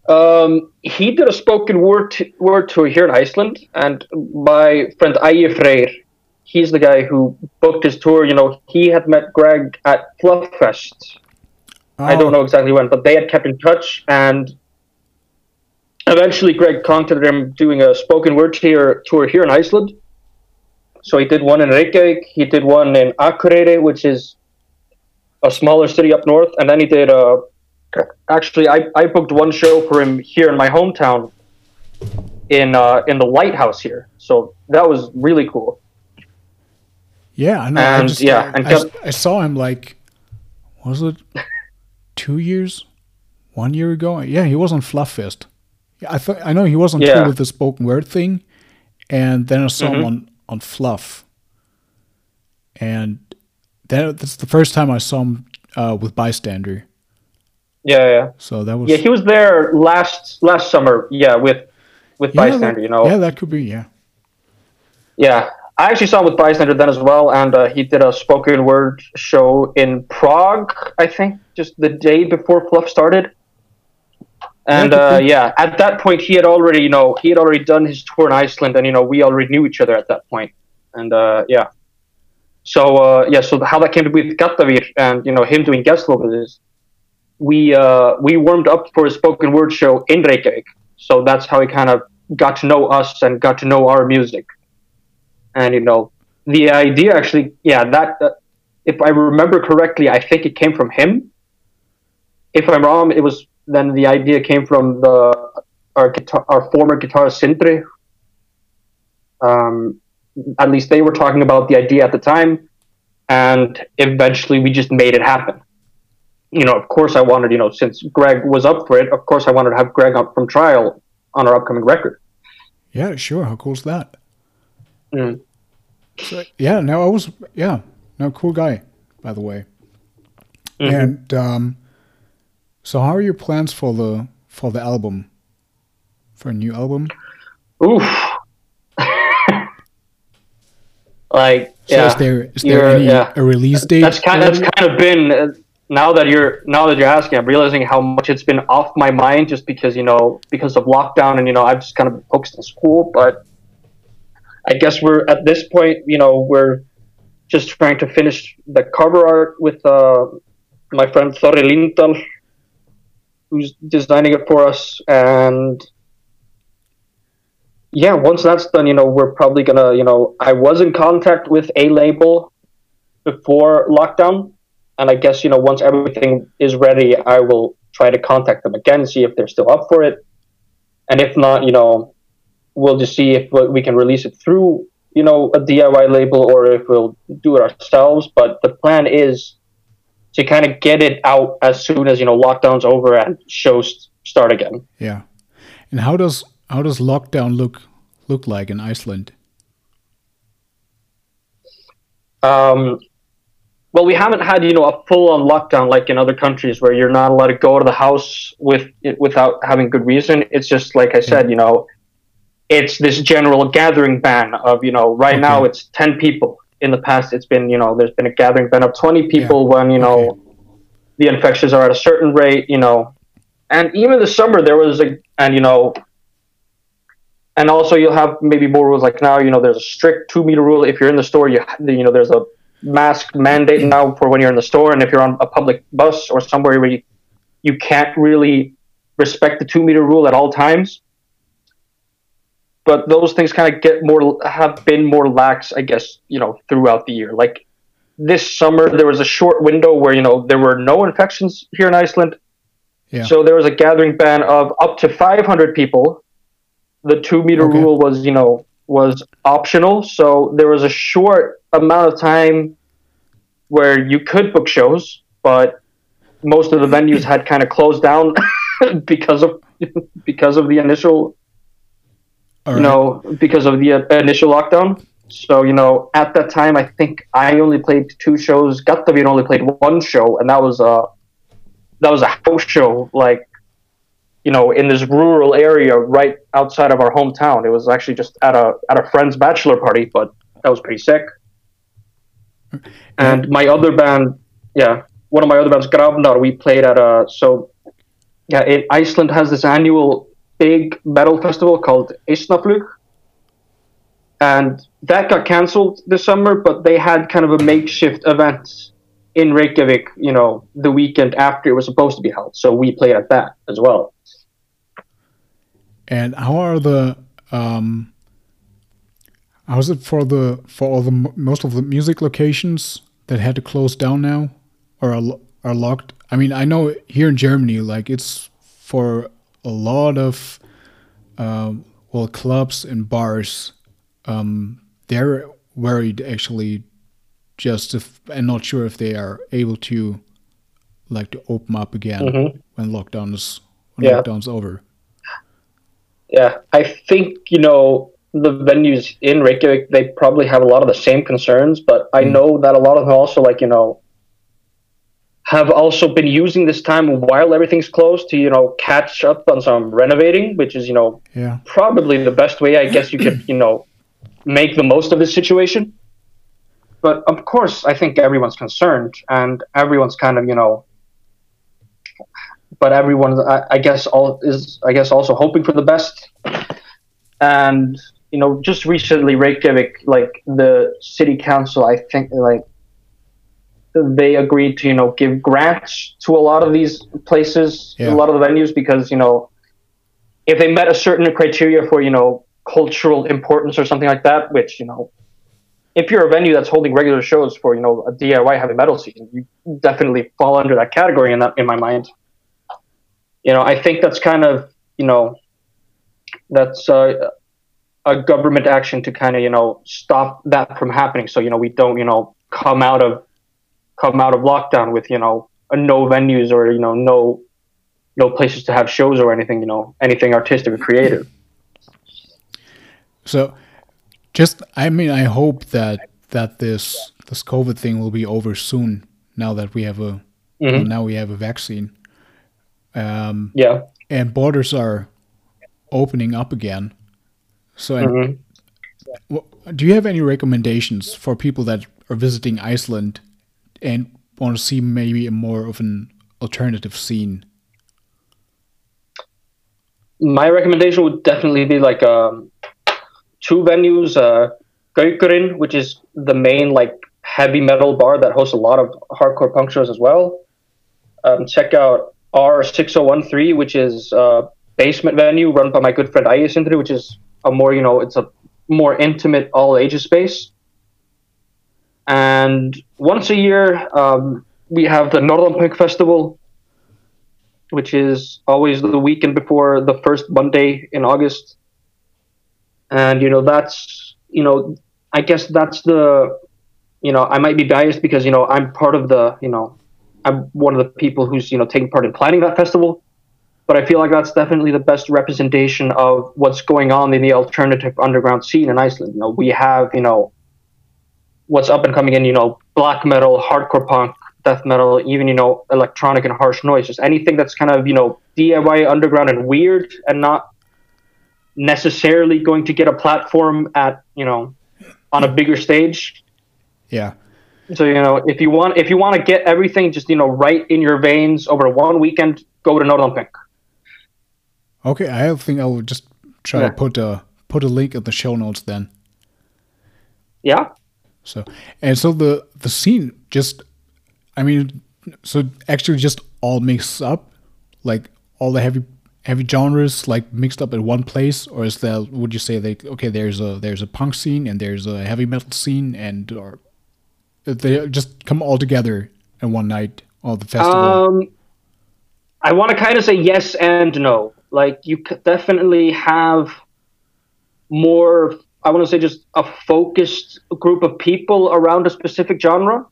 Um, he did a spoken word t- word tour here in Iceland, and my friend Aye Freyr he's the guy who booked his tour. You know, he had met Greg at Flufffest. Oh. I don't know exactly when, but they had kept in touch, and eventually Greg contacted him doing a spoken word tour, tour here in Iceland. So he did one in Reykjavik, he did one in Akureyri, which is a smaller city up north, and then he did a. actually I, I booked one show for him here in my hometown in uh, in the lighthouse here. So that was really cool. Yeah, I know. And I just, yeah, I, and I, I, saw him like, was it two years, one year ago? Yeah, he was on Flufffest. Yeah, I thought I know he was on yeah. tour with the spoken word thing, and then I saw mm-hmm. him on on Fluff, and that that's the first time I saw him uh, with Bystander. Yeah, yeah. So that was yeah. He was there last last summer. Yeah, with with yeah, Bystander. That, you know. Yeah, that could be. Yeah. Yeah, I actually saw him with Bystander then as well, and uh, he did a spoken word show in Prague, I think, just the day before Fluff started. And uh, yeah, at that point, he had already, you know, he had already done his tour in Iceland, and you know, we already knew each other at that point. And uh, yeah, so uh, yeah, so how that came to be with Gaddavír and you know him doing guest vocals is we uh, we warmed up for a spoken word show in Reykjavik, so that's how he kind of got to know us and got to know our music and you know the idea actually yeah that if i remember correctly i think it came from him. If i'm wrong it was then the idea came from the our guitar our former guitarist Sindri. Um, at least they were talking about the idea at the time. And eventually we just made it happen. You know of course i wanted you know since greg was up for it of course i wanted to have greg up from trial on our upcoming record. Yeah sure. How cool is that Mm. So, yeah, no, I was yeah, no, cool guy, by the way. Mm-hmm. And um, so, how are your plans for the for the album? For a new album? Oof. like, so yeah. Is there is there any yeah. a release date? That's kind that's kind of been uh, now that you're now that you're asking, I'm realizing how much it's been off my mind just because you know because of lockdown and you know I've just kind of focused on school, but I guess we're at this point, you know, we're just trying to finish the cover art with uh, my friend Thorri Lindahl, who's designing it for us. And yeah, once that's done, you know, we're probably gonna, you know, I was in contact with a label before lockdown, and I guess you know, once everything is ready, I will try to contact them again, see if they're still up for it, and if not, you know, we'll just see if we can release it through you know a DIY label or if we'll do it ourselves. But the plan is to kind of get it out as soon as you know lockdown's over and shows start again. Yeah, and how does how does lockdown look look like in Iceland? Um, well, we haven't had you know a full on lockdown like in other countries where you're not allowed to go to the house with without having good reason. It's just like I said, you know, it's this general gathering ban of you know right okay. now it's 10 people in the past it's been you know there's been a gathering ban of 20 people yeah. when you know okay. the infections are at a certain rate you know and even the summer there was a and you know and also you'll have maybe more rules like now you know there's a strict two meter rule if you're in the store you you know there's a mask mandate mm-hmm. now for when you're in the store and if you're on a public bus or somewhere where you, you can't really respect the two meter rule at all times but those things kind of get more have been more lax, I guess, you know, throughout the year. Like this summer there was a short window where you know there were no infections here in Iceland. Yeah. So there was a gathering ban of up to 500 people. The two meter Okay. rule was you know was optional. So there was a short amount of time where you could book shows, but most of the venues had kind of closed down because of because of the initial All you right. know, because of the uh, initial lockdown. So, you know, at that time, I think I only played two shows. Gaddavír only played one show, and that was a that was a house show, like you know, in this rural area right outside of our hometown. It was actually just at a at a friend's bachelor party, but that was pretty sick. And my other band, yeah, one of my other bands, Gravnar, we played at a so yeah, in Iceland has this annual big metal festival called Eistnaflug. And that got cancelled this summer, but they had kind of a makeshift event in Reykjavik, you know, the weekend after it was supposed to be held. So we played at that as well. And how are the um how's it for the for all the most of the music locations that had to close down now or are, are locked? I mean, I know here in Germany like it's for a lot of um well clubs and bars um they're worried actually just if and not sure if they are able to like to open up again Mhm. when lockdown is when Yeah. lockdown's over. Yeah, I think you know the venues in Reykjavik. They probably have a lot of the same concerns, but I Mm. know that a lot of them also like you know have also been using this time while everything's closed to you know catch up on some renovating, which is you know Yeah. probably the best way I guess you could you know make the most of this situation. But of course, I think everyone's concerned and everyone's kind of you know. But everyone, I, I guess, all is I guess also hoping for the best. And you know, just recently, Reykjavik, like the city council, I think, like they agreed to you know give grants to a lot of these places, Yeah. a lot of the venues, because you know if they met a certain criteria for you know cultural importance or something like that, which you know if you're a venue that's holding regular shows for you know a DIY heavy metal scene, you definitely fall under that category in that in my mind. You know, I think that's kind of you know that's uh, a government action to kind of you know stop that from happening. So you know we don't you know come out of come out of lockdown with you know no venues or you know no no places to have shows or anything you know anything artistic or creative. So, just I mean, I hope that that this this COVID thing will be over soon. Now that we have a well, Mhm. now we have a vaccine, um, Yeah. and borders are opening up again. So, Mhm. wh- do you have any recommendations for people that are visiting Iceland and want to see maybe a more of an alternative scene? my recommendation would definitely be like um, two venues uh which is the main like heavy metal bar that hosts a lot of hardcore punk shows as well um, check out r6013 which is a basement venue run by my good friend Aya Sindri, which is a more you know it's a more intimate all ages space and once a year um, we have the Northern Punk Festival which is always the weekend before the first Monday in August. And you know that's you know I guess that's the you know I might be biased because you know I'm part of the you know I'm one of the people who's you know taking part in planning that festival. But I feel like that's definitely the best representation of what's going on in the alternative underground scene in Iceland. You know, we have you know what's up and coming in, you know, black metal, hardcore punk, death metal, even you know, electronic and harsh noise. Just anything that's kind of you know DIY, underground, and weird, and not necessarily going to get a platform at you know on a bigger stage. Yeah, So you know, if you want, if you want to get everything just you know right in your veins over one weekend, go to Northern Punk. okay. I think I will just try Yeah. to put a put a link in the show notes then. Yeah. So and so the the scene just I mean so actually just all mixed up like all the heavy heavy genres like mixed up in one place or is that would you say like okay there's a there's a punk scene and there's a heavy metal scene and or they just come all together in one night all the festival? Um, I want to kind of say yes and no. Like you definitely have more. I want to say just a focused group of people around a specific genre.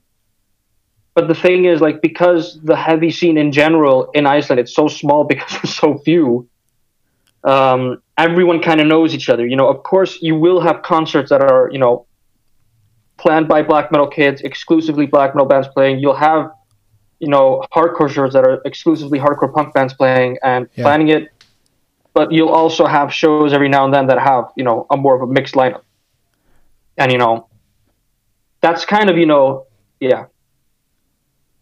But the thing is, like, because the heavy scene in general in Iceland it's so small because we're so few. Um, everyone kind of knows each other. You know, of course, you will have concerts that are you know planned by black metal kids, exclusively black metal bands playing. You'll have you know hardcore shows that are exclusively hardcore punk bands playing and yeah. planning it but you'll also have shows every now and then that have you know a more of a mixed lineup. And you know that's kind of you know yeah.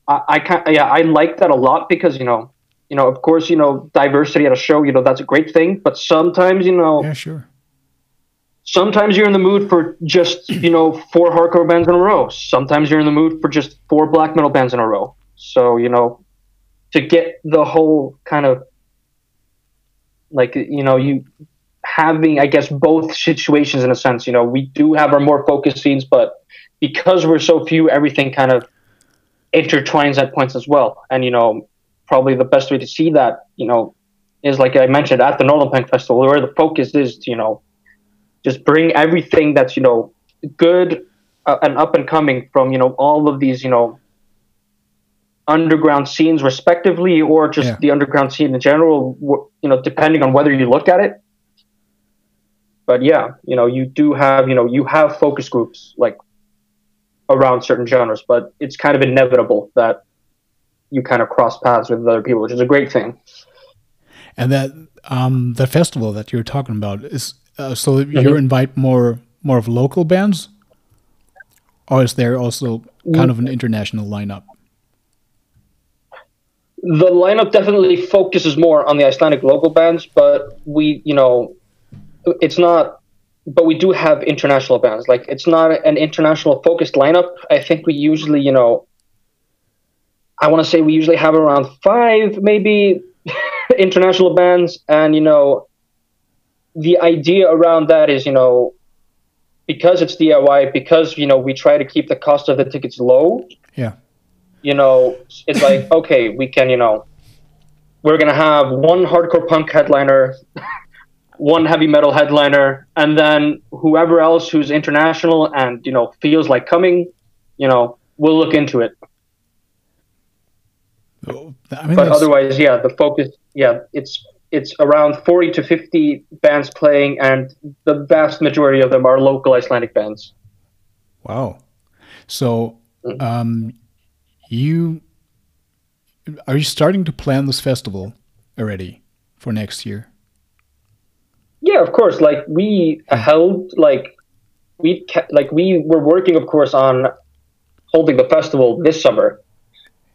I, I kind yeah i like that a lot because you know you know of course you know diversity at a show you know that's a great thing but sometimes you know yeah sure. sometimes you're in the mood for just you know four hardcore bands in a row. Sometimes you're in the mood for just four black metal bands in a row. So, you know, to get the whole kind of like, you know, you having, I guess, both situations in a sense, you know, we do have our more focused scenes, but because we're so few, everything kind of intertwines at points as well. And, you know, probably the best way to see that, you know, is like I mentioned at the Northern Punk Festival, where the focus is to, you know, just bring everything that's, you know, good uh, and up and coming from, you know, all of these, you know, underground scenes respectively or just yeah. the underground scene in general you know depending on whether you look at it. But yeah you know you do have you know you have focus groups like around certain genres but it's kind of inevitable that you kind of cross paths with other people which is a great thing. And that um the festival that you're talking about is uh, so mm-hmm. you invite more more of local bands? Or is there also kind of an international lineup the lineup definitely focuses more on the Icelandic local bands, but we, you know, it's not. But we do have international bands. Like it's not an international focused lineup. I think we usually, you know, I want to say we usually have around five, maybe, international bands, and you know, the idea around that is, you know, because it's DIY, because you know we try to keep the cost of the tickets low. Yeah you know, it's like, okay, we can, you know, we're going to have one hardcore punk headliner, one heavy metal headliner, and then whoever else who's international and, you know, feels like coming, you know, we'll look into it. I mean, but otherwise, yeah, the focus, yeah, it's it's around 40 to 50 bands playing, and the vast majority of them are local Icelandic bands. Wow. So, mm. um, you are you starting to plan this festival already for next year? Yeah, of course. Like we hmm. held like we kept, like we were working, of course, on holding the festival this summer,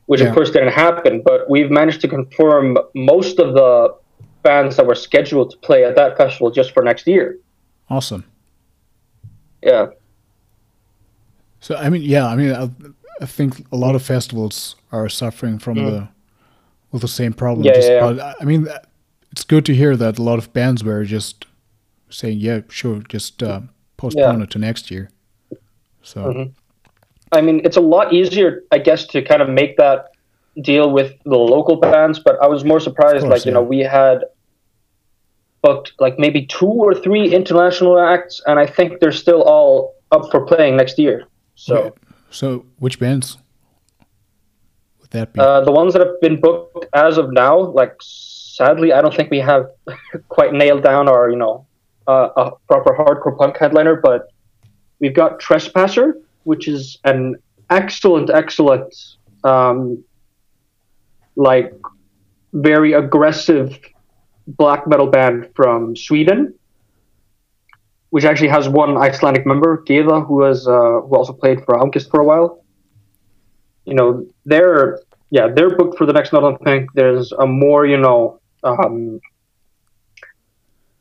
which yeah. of course didn't happen. But we've managed to confirm most of the bands that were scheduled to play at that festival just for next year. Awesome. Yeah. So I mean, yeah, I mean, uh, I think a lot of festivals are suffering from mm. the with the same problem. Yeah, just, yeah, But I mean, it's good to hear that a lot of bands were just saying, "Yeah, sure, just uh, postpone yeah. it to next year." So, mm-hmm. I mean, it's a lot easier, I guess, to kind of make that deal with the local bands. But I was more surprised, course, like you know, we had booked like maybe two or three international acts, and I think they're still all up for playing next year. So. So, which bands would that be? Uh, the ones that have been booked as of now, like sadly, I don't think we have quite nailed down our, you know, uh, a proper hardcore punk headliner, but we've got Trespasser, which is an excellent, excellent, um, like very aggressive black metal band from Sweden which actually has one Icelandic member, Geva, who has uh, who also played for August for a while. You know, they're yeah, they're booked for the next Northern Punk. There's a more you know um,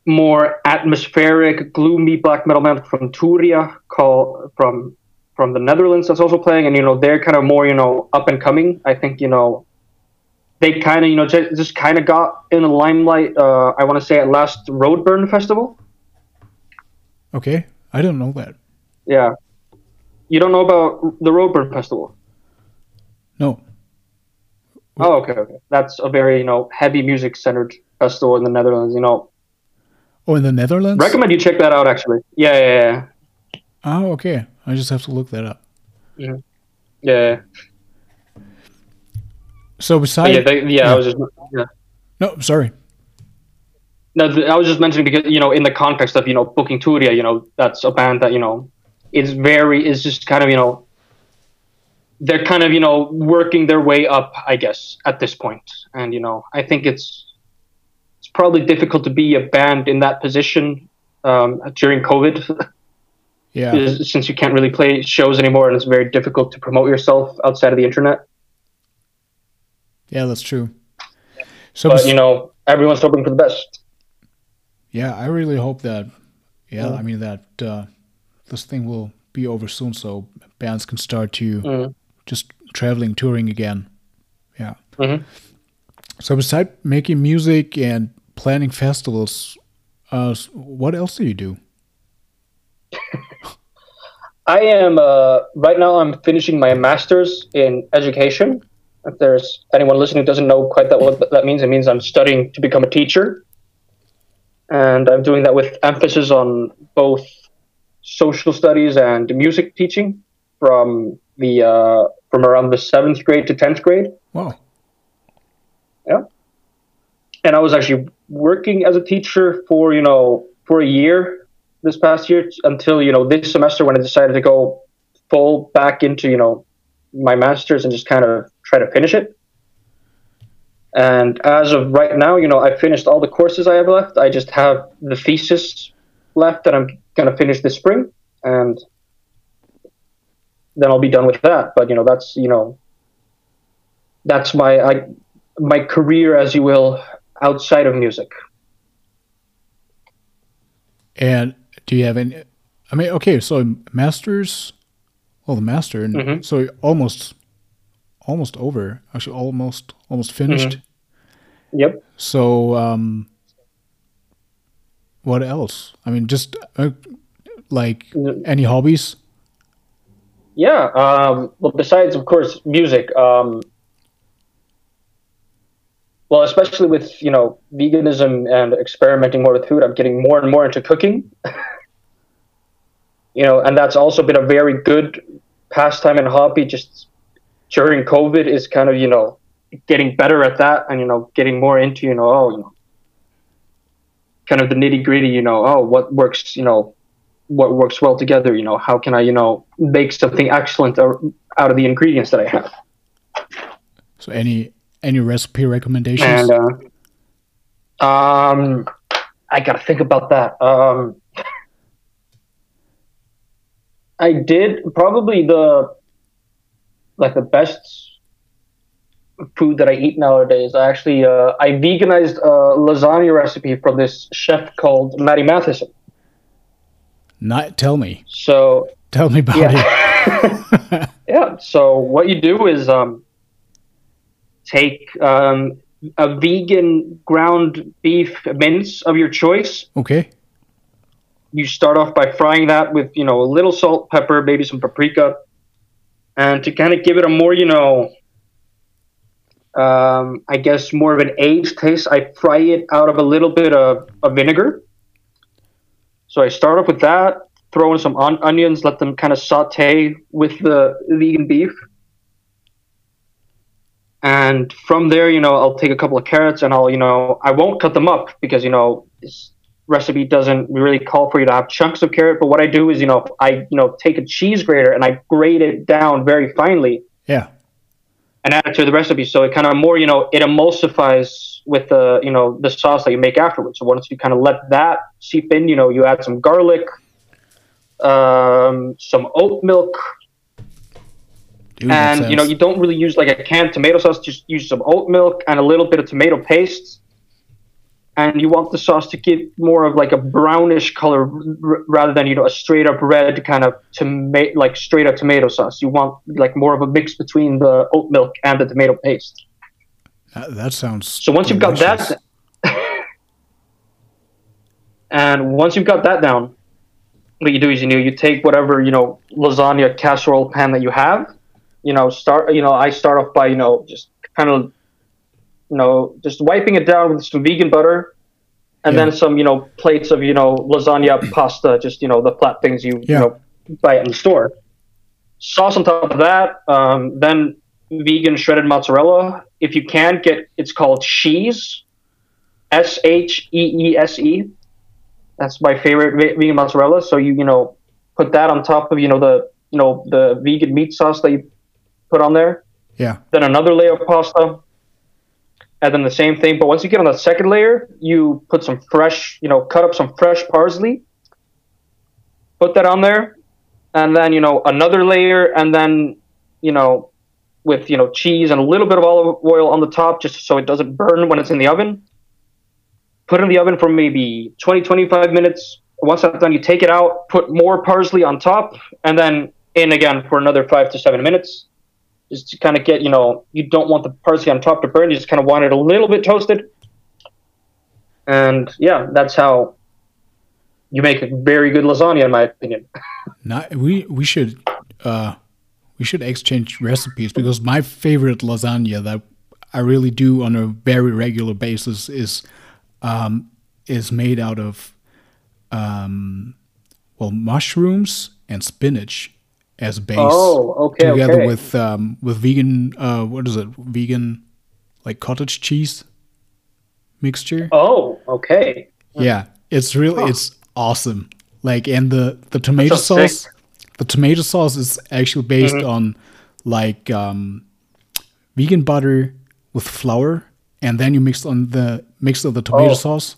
more atmospheric, gloomy black metal band from Turia, called from from the Netherlands that's also playing, and you know they're kind of more you know up and coming. I think you know they kind of you know just, just kind of got in the limelight. Uh, I want to say at last Roadburn Festival. Okay, I don't know that. Yeah, You don't know about the Roadburn Festival? No. Oh, okay, okay. That's a very you know heavy music centered festival in the Netherlands. You know, Oh, in the Netherlands? recommend you check that out. Actually, yeah, yeah, yeah. Oh, okay. I just have to look that up. Mm-hmm. yeah. yeah. So besides, yeah, they, yeah, I was just yeah. no, sorry. No, I was just mentioning because you know, in the context of you know booking Turia, you know, that's a band that you know is very is just kind of you know they're kind of you know working their way up, I guess, at this point. point, and you know, I think it's it's probably difficult to be a band in that position um, during COVID, Yeah. since you can't really play shows anymore, and it's very difficult to promote yourself outside of the internet. Yeah, that's true. So, But you know, everyone's hoping for the best. Yeah, I really hope that, yeah, Mm. I mean, that uh, this thing will be over soon so bands can start to Mm. just traveling, touring again. Yeah. Mhm. So, besides making music and planning festivals, uh, what else do you do? I am uh, right now. I'm finishing my master's in education. If there's anyone listening who doesn't know quite that what that means, it means I'm studying to become a teacher, and I'm doing that with emphasis on both social studies and music teaching from the uh, from around the seventh grade to tenth grade. Wow. Yeah. And I was actually working as a teacher for you know for a year this past year until you know this semester when I decided to go full back into you know my masters and just kind of try to finish it. And as of right now, you know, I finished all the courses I have left. I just have the thesis left that I'm gonna finish this spring, and then I'll be done with that. But you know, that's you know, that's my I, my career, as you will, outside of music. And do you have any? I mean, okay, so masters, well, the master, and Mhm. so almost, almost over. Actually, almost, almost finished. Yep. So, um, what else? I mean, just uh, like Mm. any hobbies? Yeah. Um, well, besides, of course, music. Um, well, especially with you know veganism and experimenting more with food, I'm getting more and more into cooking. you know, and that's also been a very good pastime and hobby. Just during COVID, is kind of you know getting better at that, and you know getting more into you know oh you know kind of the nitty gritty. You know oh what works you know what works well together. You know, how can I, you know, make something excellent out of the ingredients that I have? So, any any recipe recommendations? And uh, um, I gotta think about that. Um, I did probably the like the best food that I eat nowadays. I actually uh, I veganized a lasagna recipe from this chef called Matty Matheson. Not tell me. So Tell me about Yeah. yeah. So what you do is um, take um, a vegan ground beef mince of your choice. Okay. You start off by frying that with you know a little salt, pepper, maybe some paprika, and to kind of give it a more you know, um, I guess more of an aged taste. I fry it out of a little bit of, of vinegar. So I start off with that, throw in some on- onions, let them kind of saute with the vegan beef. And from there, you know, I'll take a couple of carrots and I'll, you know, I won't cut them up because, you know, this recipe doesn't really call for you to have chunks of carrot. But what I do is, you know, I, you know, take a cheese grater and I grate it down very finely Yeah. and add it to the recipe. So it kind of more, you know, it emulsifies with the, you know, the sauce that you make afterwards. So once you kind of let that seep in, you know, you add some garlic, um, some oat milk, Dude, and you know, you don't really use like a canned tomato sauce. Just use some oat milk and a little bit of tomato paste. And you want the sauce to give more of like a brownish color r- rather than you know a straight up red kind of tomato like straight up tomato sauce. You want like more of a mix between the oat milk and the tomato paste. that, that sounds. So once you've got that, and once you've got that down, what you do is you know you take whatever you know lasagna casserole pan that you have. You know, start. You know, I start off by you know just kind of you know just wiping it down with some vegan butter, and Yeah. then some you know plates of you know lasagna pasta. Just you know the flat things you Yeah. you know buy in the store. Sauce on top of that. Um, then vegan shredded mozzarella. If you can get, it's called cheese. S H E E S E. That's my favorite vegan mozzarella. So you you know put that on top of you know the you know the vegan meat sauce that you put on there. Yeah. Then another layer of pasta, and then the same thing. But once you get on the second layer, you put some fresh you know cut up some fresh parsley. Put that on there, and then you know another layer, and then you know with you know cheese and a little bit of olive oil on the top, just so it doesn't burn when it's in the oven put it in the oven for maybe 20 25 minutes once that's done you take it out put more parsley on top and then in again for another five to seven minutes just to kind of get you know you don't want the parsley on top to burn you just kind of want it a little bit toasted. And yeah that's how you make a very good lasagna in my opinion. Not, we we should uh, we should exchange recipes because my favorite lasagna that I really do on a very regular basis is um, is made out of um, well mushrooms and spinach as base oh okay together okay with um, with vegan uh, what is it vegan like cottage cheese mixture oh okay yeah, it's really Huh. it's awesome. Like and the the tomato sauce, the tomato sauce is actually based Mhm. on like um, vegan butter with flour, and then you mix on the mix of the tomato Oh. sauce.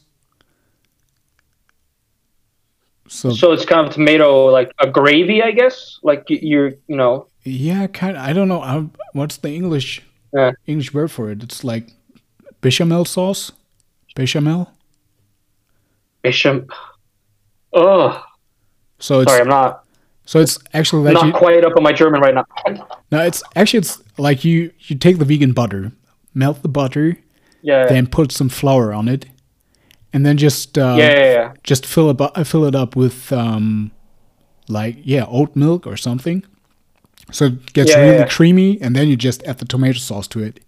So, so it's kind of tomato like a gravy i guess like you're you know yeah, kind of. I don't know how, what's the English Yeah. English word for it. It's like bechamel sauce, bechamel. bishop oh So it's sorry i'm not so it's actually that not you, quite up on my German right now. No, it's actually it's like you you take the vegan butter, melt the butter, Yeah, then put some flour on it, and then just uh, yeah, yeah, yeah. just fill it up, fill it up with um, like yeah oat milk or something, so it gets Yeah, really creamy, and then you just add the tomato sauce to it.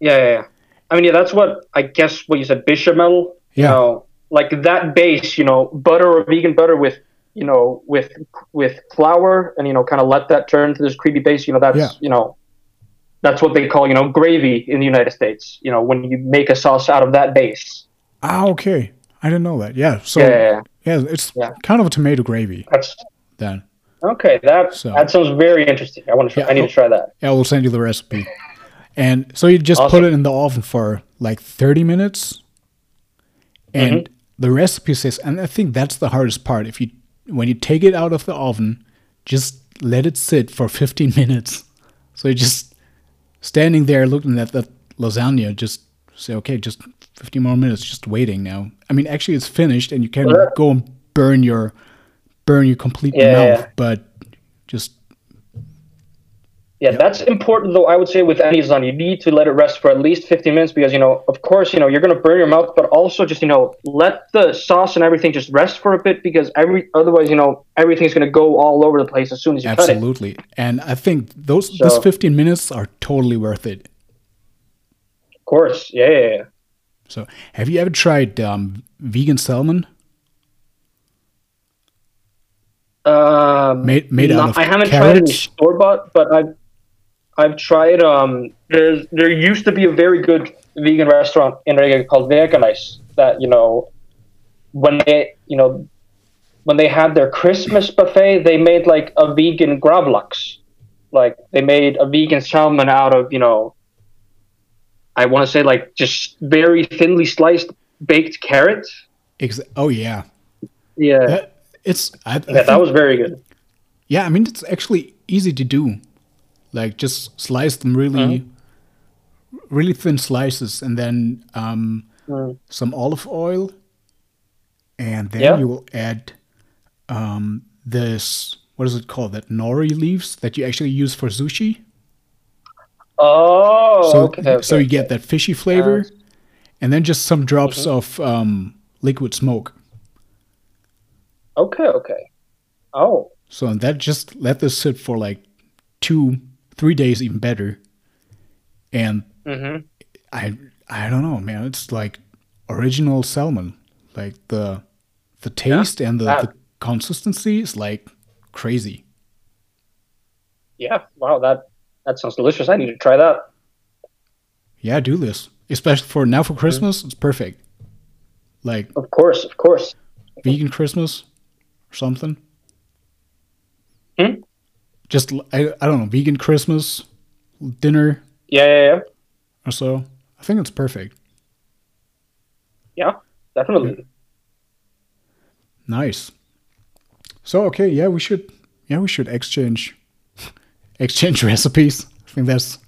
yeah, yeah, yeah. I mean, yeah, that's what I guess what you said, bechamel. Yeah, You know, like that base, you know, butter or vegan butter with, you know, with with flour, and you know, kind of let that turn to this creamy base. You know, that's you know, that's what they call you know gravy in the United States. You know, when you make a sauce out of that base. Ah, okay, I didn't know that. Yeah, so yeah, yeah, yeah, it's kind of a tomato gravy that's then. okay. That So- that sounds very interesting. I want to. Try, I need to try that. Yeah, we'll send you the recipe. And so you just put it in the oven for like 30 minutes. And Mm-hmm. the recipe says, and I think that's the hardest part. If you, when you take it out of the oven, just let it sit for 15 minutes. So you're just standing there looking at the lasagna, just say, okay, just 15 more minutes, just waiting now. I mean, actually, it's finished and you can go and burn your, burn your complete Yeah, mouth, yeah. but just Yeah, that's important though. I would say with any lasagna, you need to let it rest for at least 15 minutes because you know, of course, you know, you're gonna burn your mouth, but also just you know, let the sauce and everything just rest for a bit because every otherwise, you know, everything's gonna go all over the place as soon as you cut it. Absolutely. And I think those those So- 15 minutes are totally worth it. Of course, yeah, yeah, yeah. So, have you ever tried um, vegan salmon? Um, Made- made out of I haven't tried any store bought, but I've I've tried. Um, there's there used to be a very good vegan restaurant in Riga called Veganice that you know when they you know when they had their Christmas buffet, they made like a vegan gravlax, like they made a vegan salmon out of you know. I want to say like just very thinly sliced baked carrot. Ex- oh yeah, Yeah, That- it's I, I yeah, think- that was very good. yeah. I mean, it's actually easy to do. Like just slice them really, really thin slices, and then um, Mm. some olive oil, and then Yeah. you will add um, this. What is it called? That nori leaves that you actually use for sushi. Oh, so okay, okay. so you get that fishy flavor, Uh, and then just some drops Mm-hmm. of um, liquid smoke. Okay, okay. Oh, So that just let this sit for like two, three days, even better. And hmm I I don't know, man. It's like original salmon. Like the the taste and the, the consistency is like crazy. yeah. Wow, that that sounds delicious. I need to try that. Yeah, do this. Especially for now for Christmas, it's perfect. Like Of course, of course. vegan Christmas or something. Hmm? Just I, I don't know, vegan Christmas dinner Yeah, yeah, yeah. or so. I think it's perfect. Yeah, definitely. Nice. So okay, yeah, we should yeah, we should exchange exchange recipes. I think that's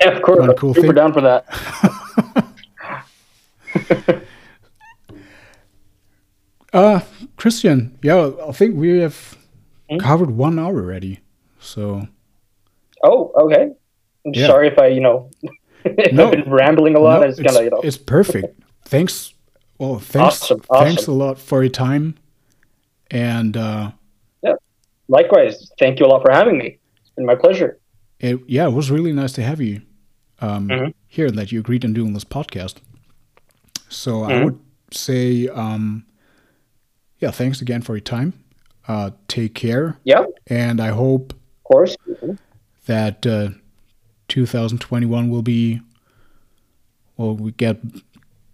Yeah, of course. Cool super thing. down for that. uh Christian, yeah, I think we have Hmm? covered one hour already. So Oh, okay. I'm Yeah. sorry if I, you know, if No. I've been rambling a lot. no, I just you know. it's perfect. Thanks well thanks Awesome, thanks a lot for your time. And uh Likewise, thank you a lot for having me. My pleasure. it, yeah, it was really nice to have you um, Mhm. here and that you agreed on doing this podcast. So I Mhm. would say, um, yeah, thanks again for your time. Uh, take care, Yeah, and I hope of course. that uh, 2021 will be, well, we get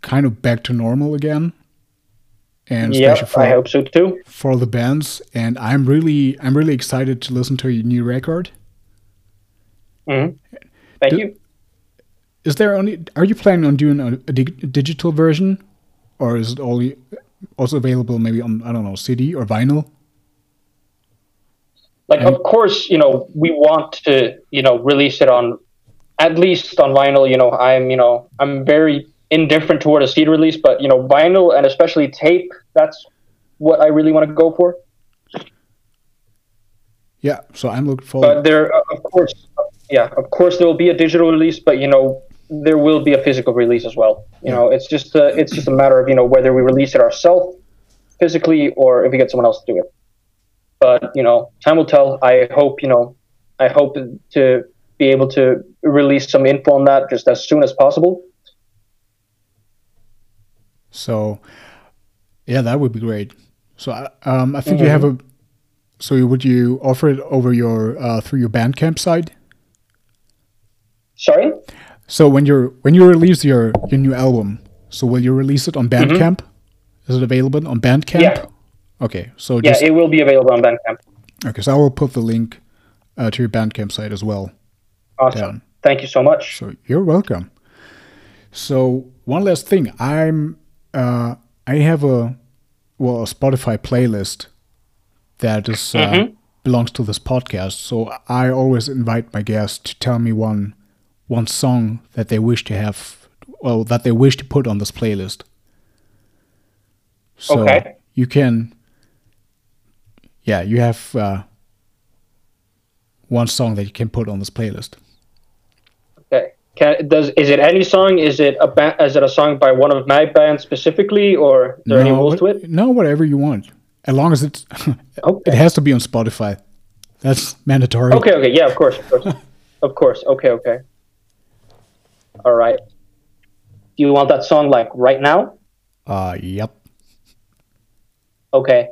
kind of back to normal again, and Yeah, especially for I hope so too. for the bands. And I'm really, I'm really excited to listen to your new record. hmm Thank Do- you. Is there only? Are you planning on doing a, a dig- digital version, or is it only also available maybe on I don't know CD or vinyl? Like, And- of course, you know, we want to, you know, release it on, at least on vinyl. You know, I'm, you know, I'm very indifferent toward a CD release, but you know, vinyl and especially tape, that's what I really want to go for. Yeah. So I'm looking forward. But there, uh, of course, yeah, of course, there will be a digital release, but you know, there will be a physical release as well. You know, it's just a, it's just a matter of you know whether we release it ourselves physically or if we get someone else to do it. But you know, time will tell. I hope you know, I hope to be able to release some info on that just as soon as possible. So, yeah, that would be great. So, I- um, I think you have a. So, would you offer it over your uh, through your Bandcamp site? Sorry. So when you're when you release your your new album, so will you release it on Bandcamp? Is it available on Bandcamp? Yeah. Okay, so Yeah, just it will be available on Bandcamp. okay. So I will put the link uh, to your Bandcamp site as well. Awesome. down. Thank you so much. So you're welcome. So one last thing, I'm uh, I have a well a Spotify playlist that is uh, Mhm. belongs to this podcast. So I always invite my guests to tell me one one song that they wish to have, well that they wish to put on this playlist. So Okay. you can, yeah, you have uh, one song that you can put on this playlist. Can, does is it any song? Is it a ba- is it a song by one of my bands specifically, or is there any rules to it? No, whatever you want, as long as it's Okay. it has to be on Spotify. That's mandatory. Okay. Okay. Yeah. Of course. Of course. of course. Okay. Okay. All right. Do you want that song like right now? Uh, yep. Okay.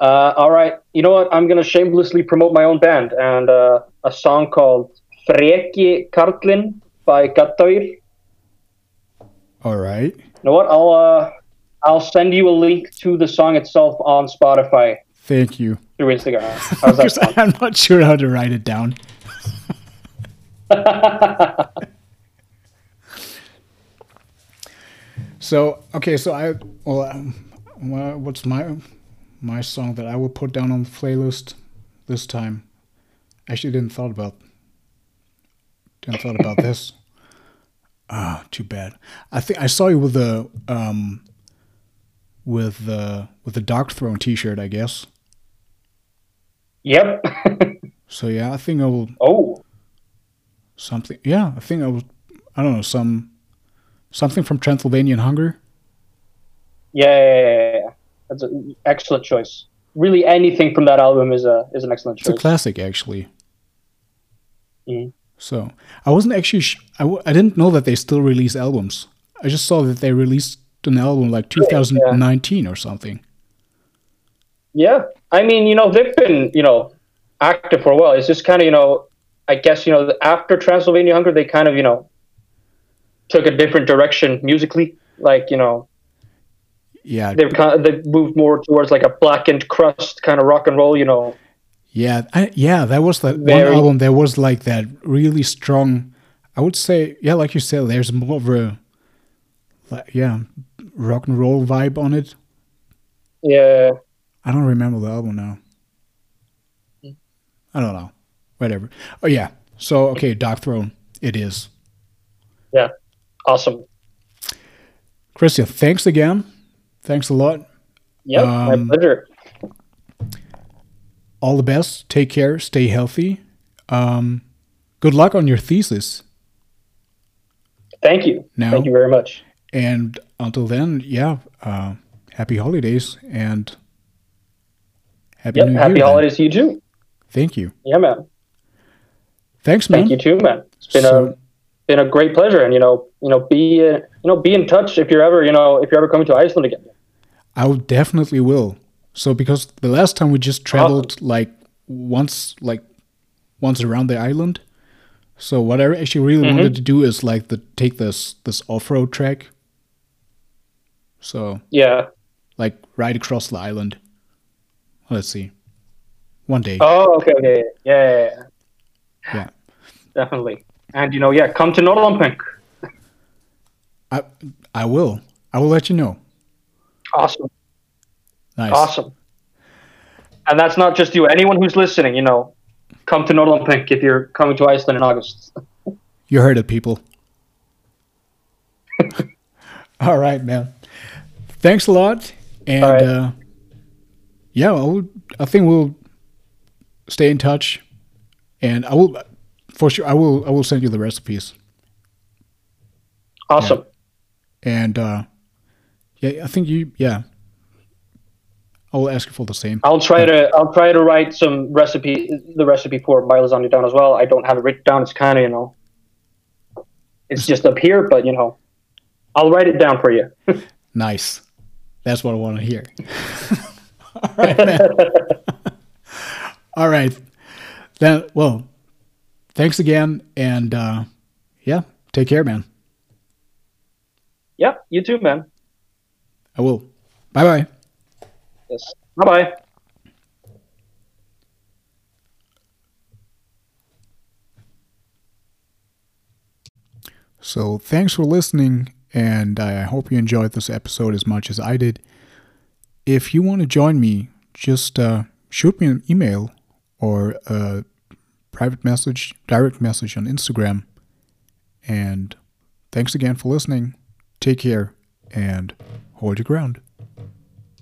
Uh, all right. You know what? I'm gonna shamelessly promote my own band and uh, a song called "Freki Karlin" by Gaddavír. All right. You know what? I'll uh, I'll send you a link to the song itself on Spotify Thank you. through Instagram. How's that sound? I'm not sure how to write it down. So okay, so I well, um, well, what's my my song that I will put down on the playlist this time? Actually, didn't thought about thought about this. Ah, too bad. I think I saw you with the um with the with the Darkthrone T-shirt, I guess. Yep. So yeah, I think I will oh, something. Yeah, I think I will. I don't know some something from Transylvanian Hunger. yeah, yeah, yeah, yeah. that's an excellent choice. Really, anything from that album is a is an excellent choice. It's a classic, actually. Mhm. So I wasn't actually. Sh- I w- I didn't know that they still release albums. I just saw that they released an album like 2019 or something. Yeah, I mean, you know, they've been, you know, active for a while. It's just kind of, you know, I guess, you know, after Transylvania Hunger, they kind of, you know, took a different direction musically. Like, you know, Yeah, they've kind of, they moved more towards like a blackened crust kind of rock and roll. You know, yeah, I, yeah. That was that one album. There was like that really strong. I would say, yeah, like you said, there's more of a, like, yeah, rock and roll vibe on it. yeah, I don't remember the album now. I don't know. Whatever. Oh yeah. So okay, Darkthrone. It is. yeah, awesome. Christian, thanks again. Thanks a lot. Yeah, Um, my pleasure. All the best. Take care. Stay healthy. Um, good luck on your thesis. Thank you. now- Thank you very much. And until then, yeah. Uh, happy holidays and happy Yep, New happy Year. holidays to you too. Thank you. Yeah, man. Thanks, man. Thank you too, man. It's been So- a been a great pleasure, and you know, you know, be uh, you know, be in touch if you're ever, you know, if you're ever coming to Iceland again. I definitely will. So because the last time we just traveled like once, like once around the island. So what I actually really Mhm. wanted to do is like the take this this off road track. So Yeah. like right across the island. Let's see. One day. Oh, okay, okay. Yeah, yeah, yeah. Yeah. Definitely. And you know, yeah, come to Norðanpaunk. I I will. I will let you know. Awesome. Nice. Awesome. And that's not just you. Anyone who's listening, you know, come to Norðanpaunk if you're coming to Iceland in August. You heard it, people. All right, man. Thanks a lot. And right. uh, yeah, I, will, I think we'll stay in touch. And I will, for sure, I will. I will send you the recipes. Awesome. And uh, yeah, I think you. Yeah, I will ask you for the same. I'll try to I'll try to write some recipe the recipe for my lasagna down as well. I don't have it written down. It's kind of you know, it's just up here, but you know, I'll write it down for you. Nice. That's what I want to hear. All right, All right, Then, well, thanks again, and uh, yeah, take care, man. yeah, you too, man. I will. Bye bye. Yes. Bye bye. So, thanks for listening, and I hope you enjoyed this episode as much as I did. If you want to join me, just uh, shoot me an email or a private message, direct message on Instagram. And thanks again for listening. Take care and hold your ground.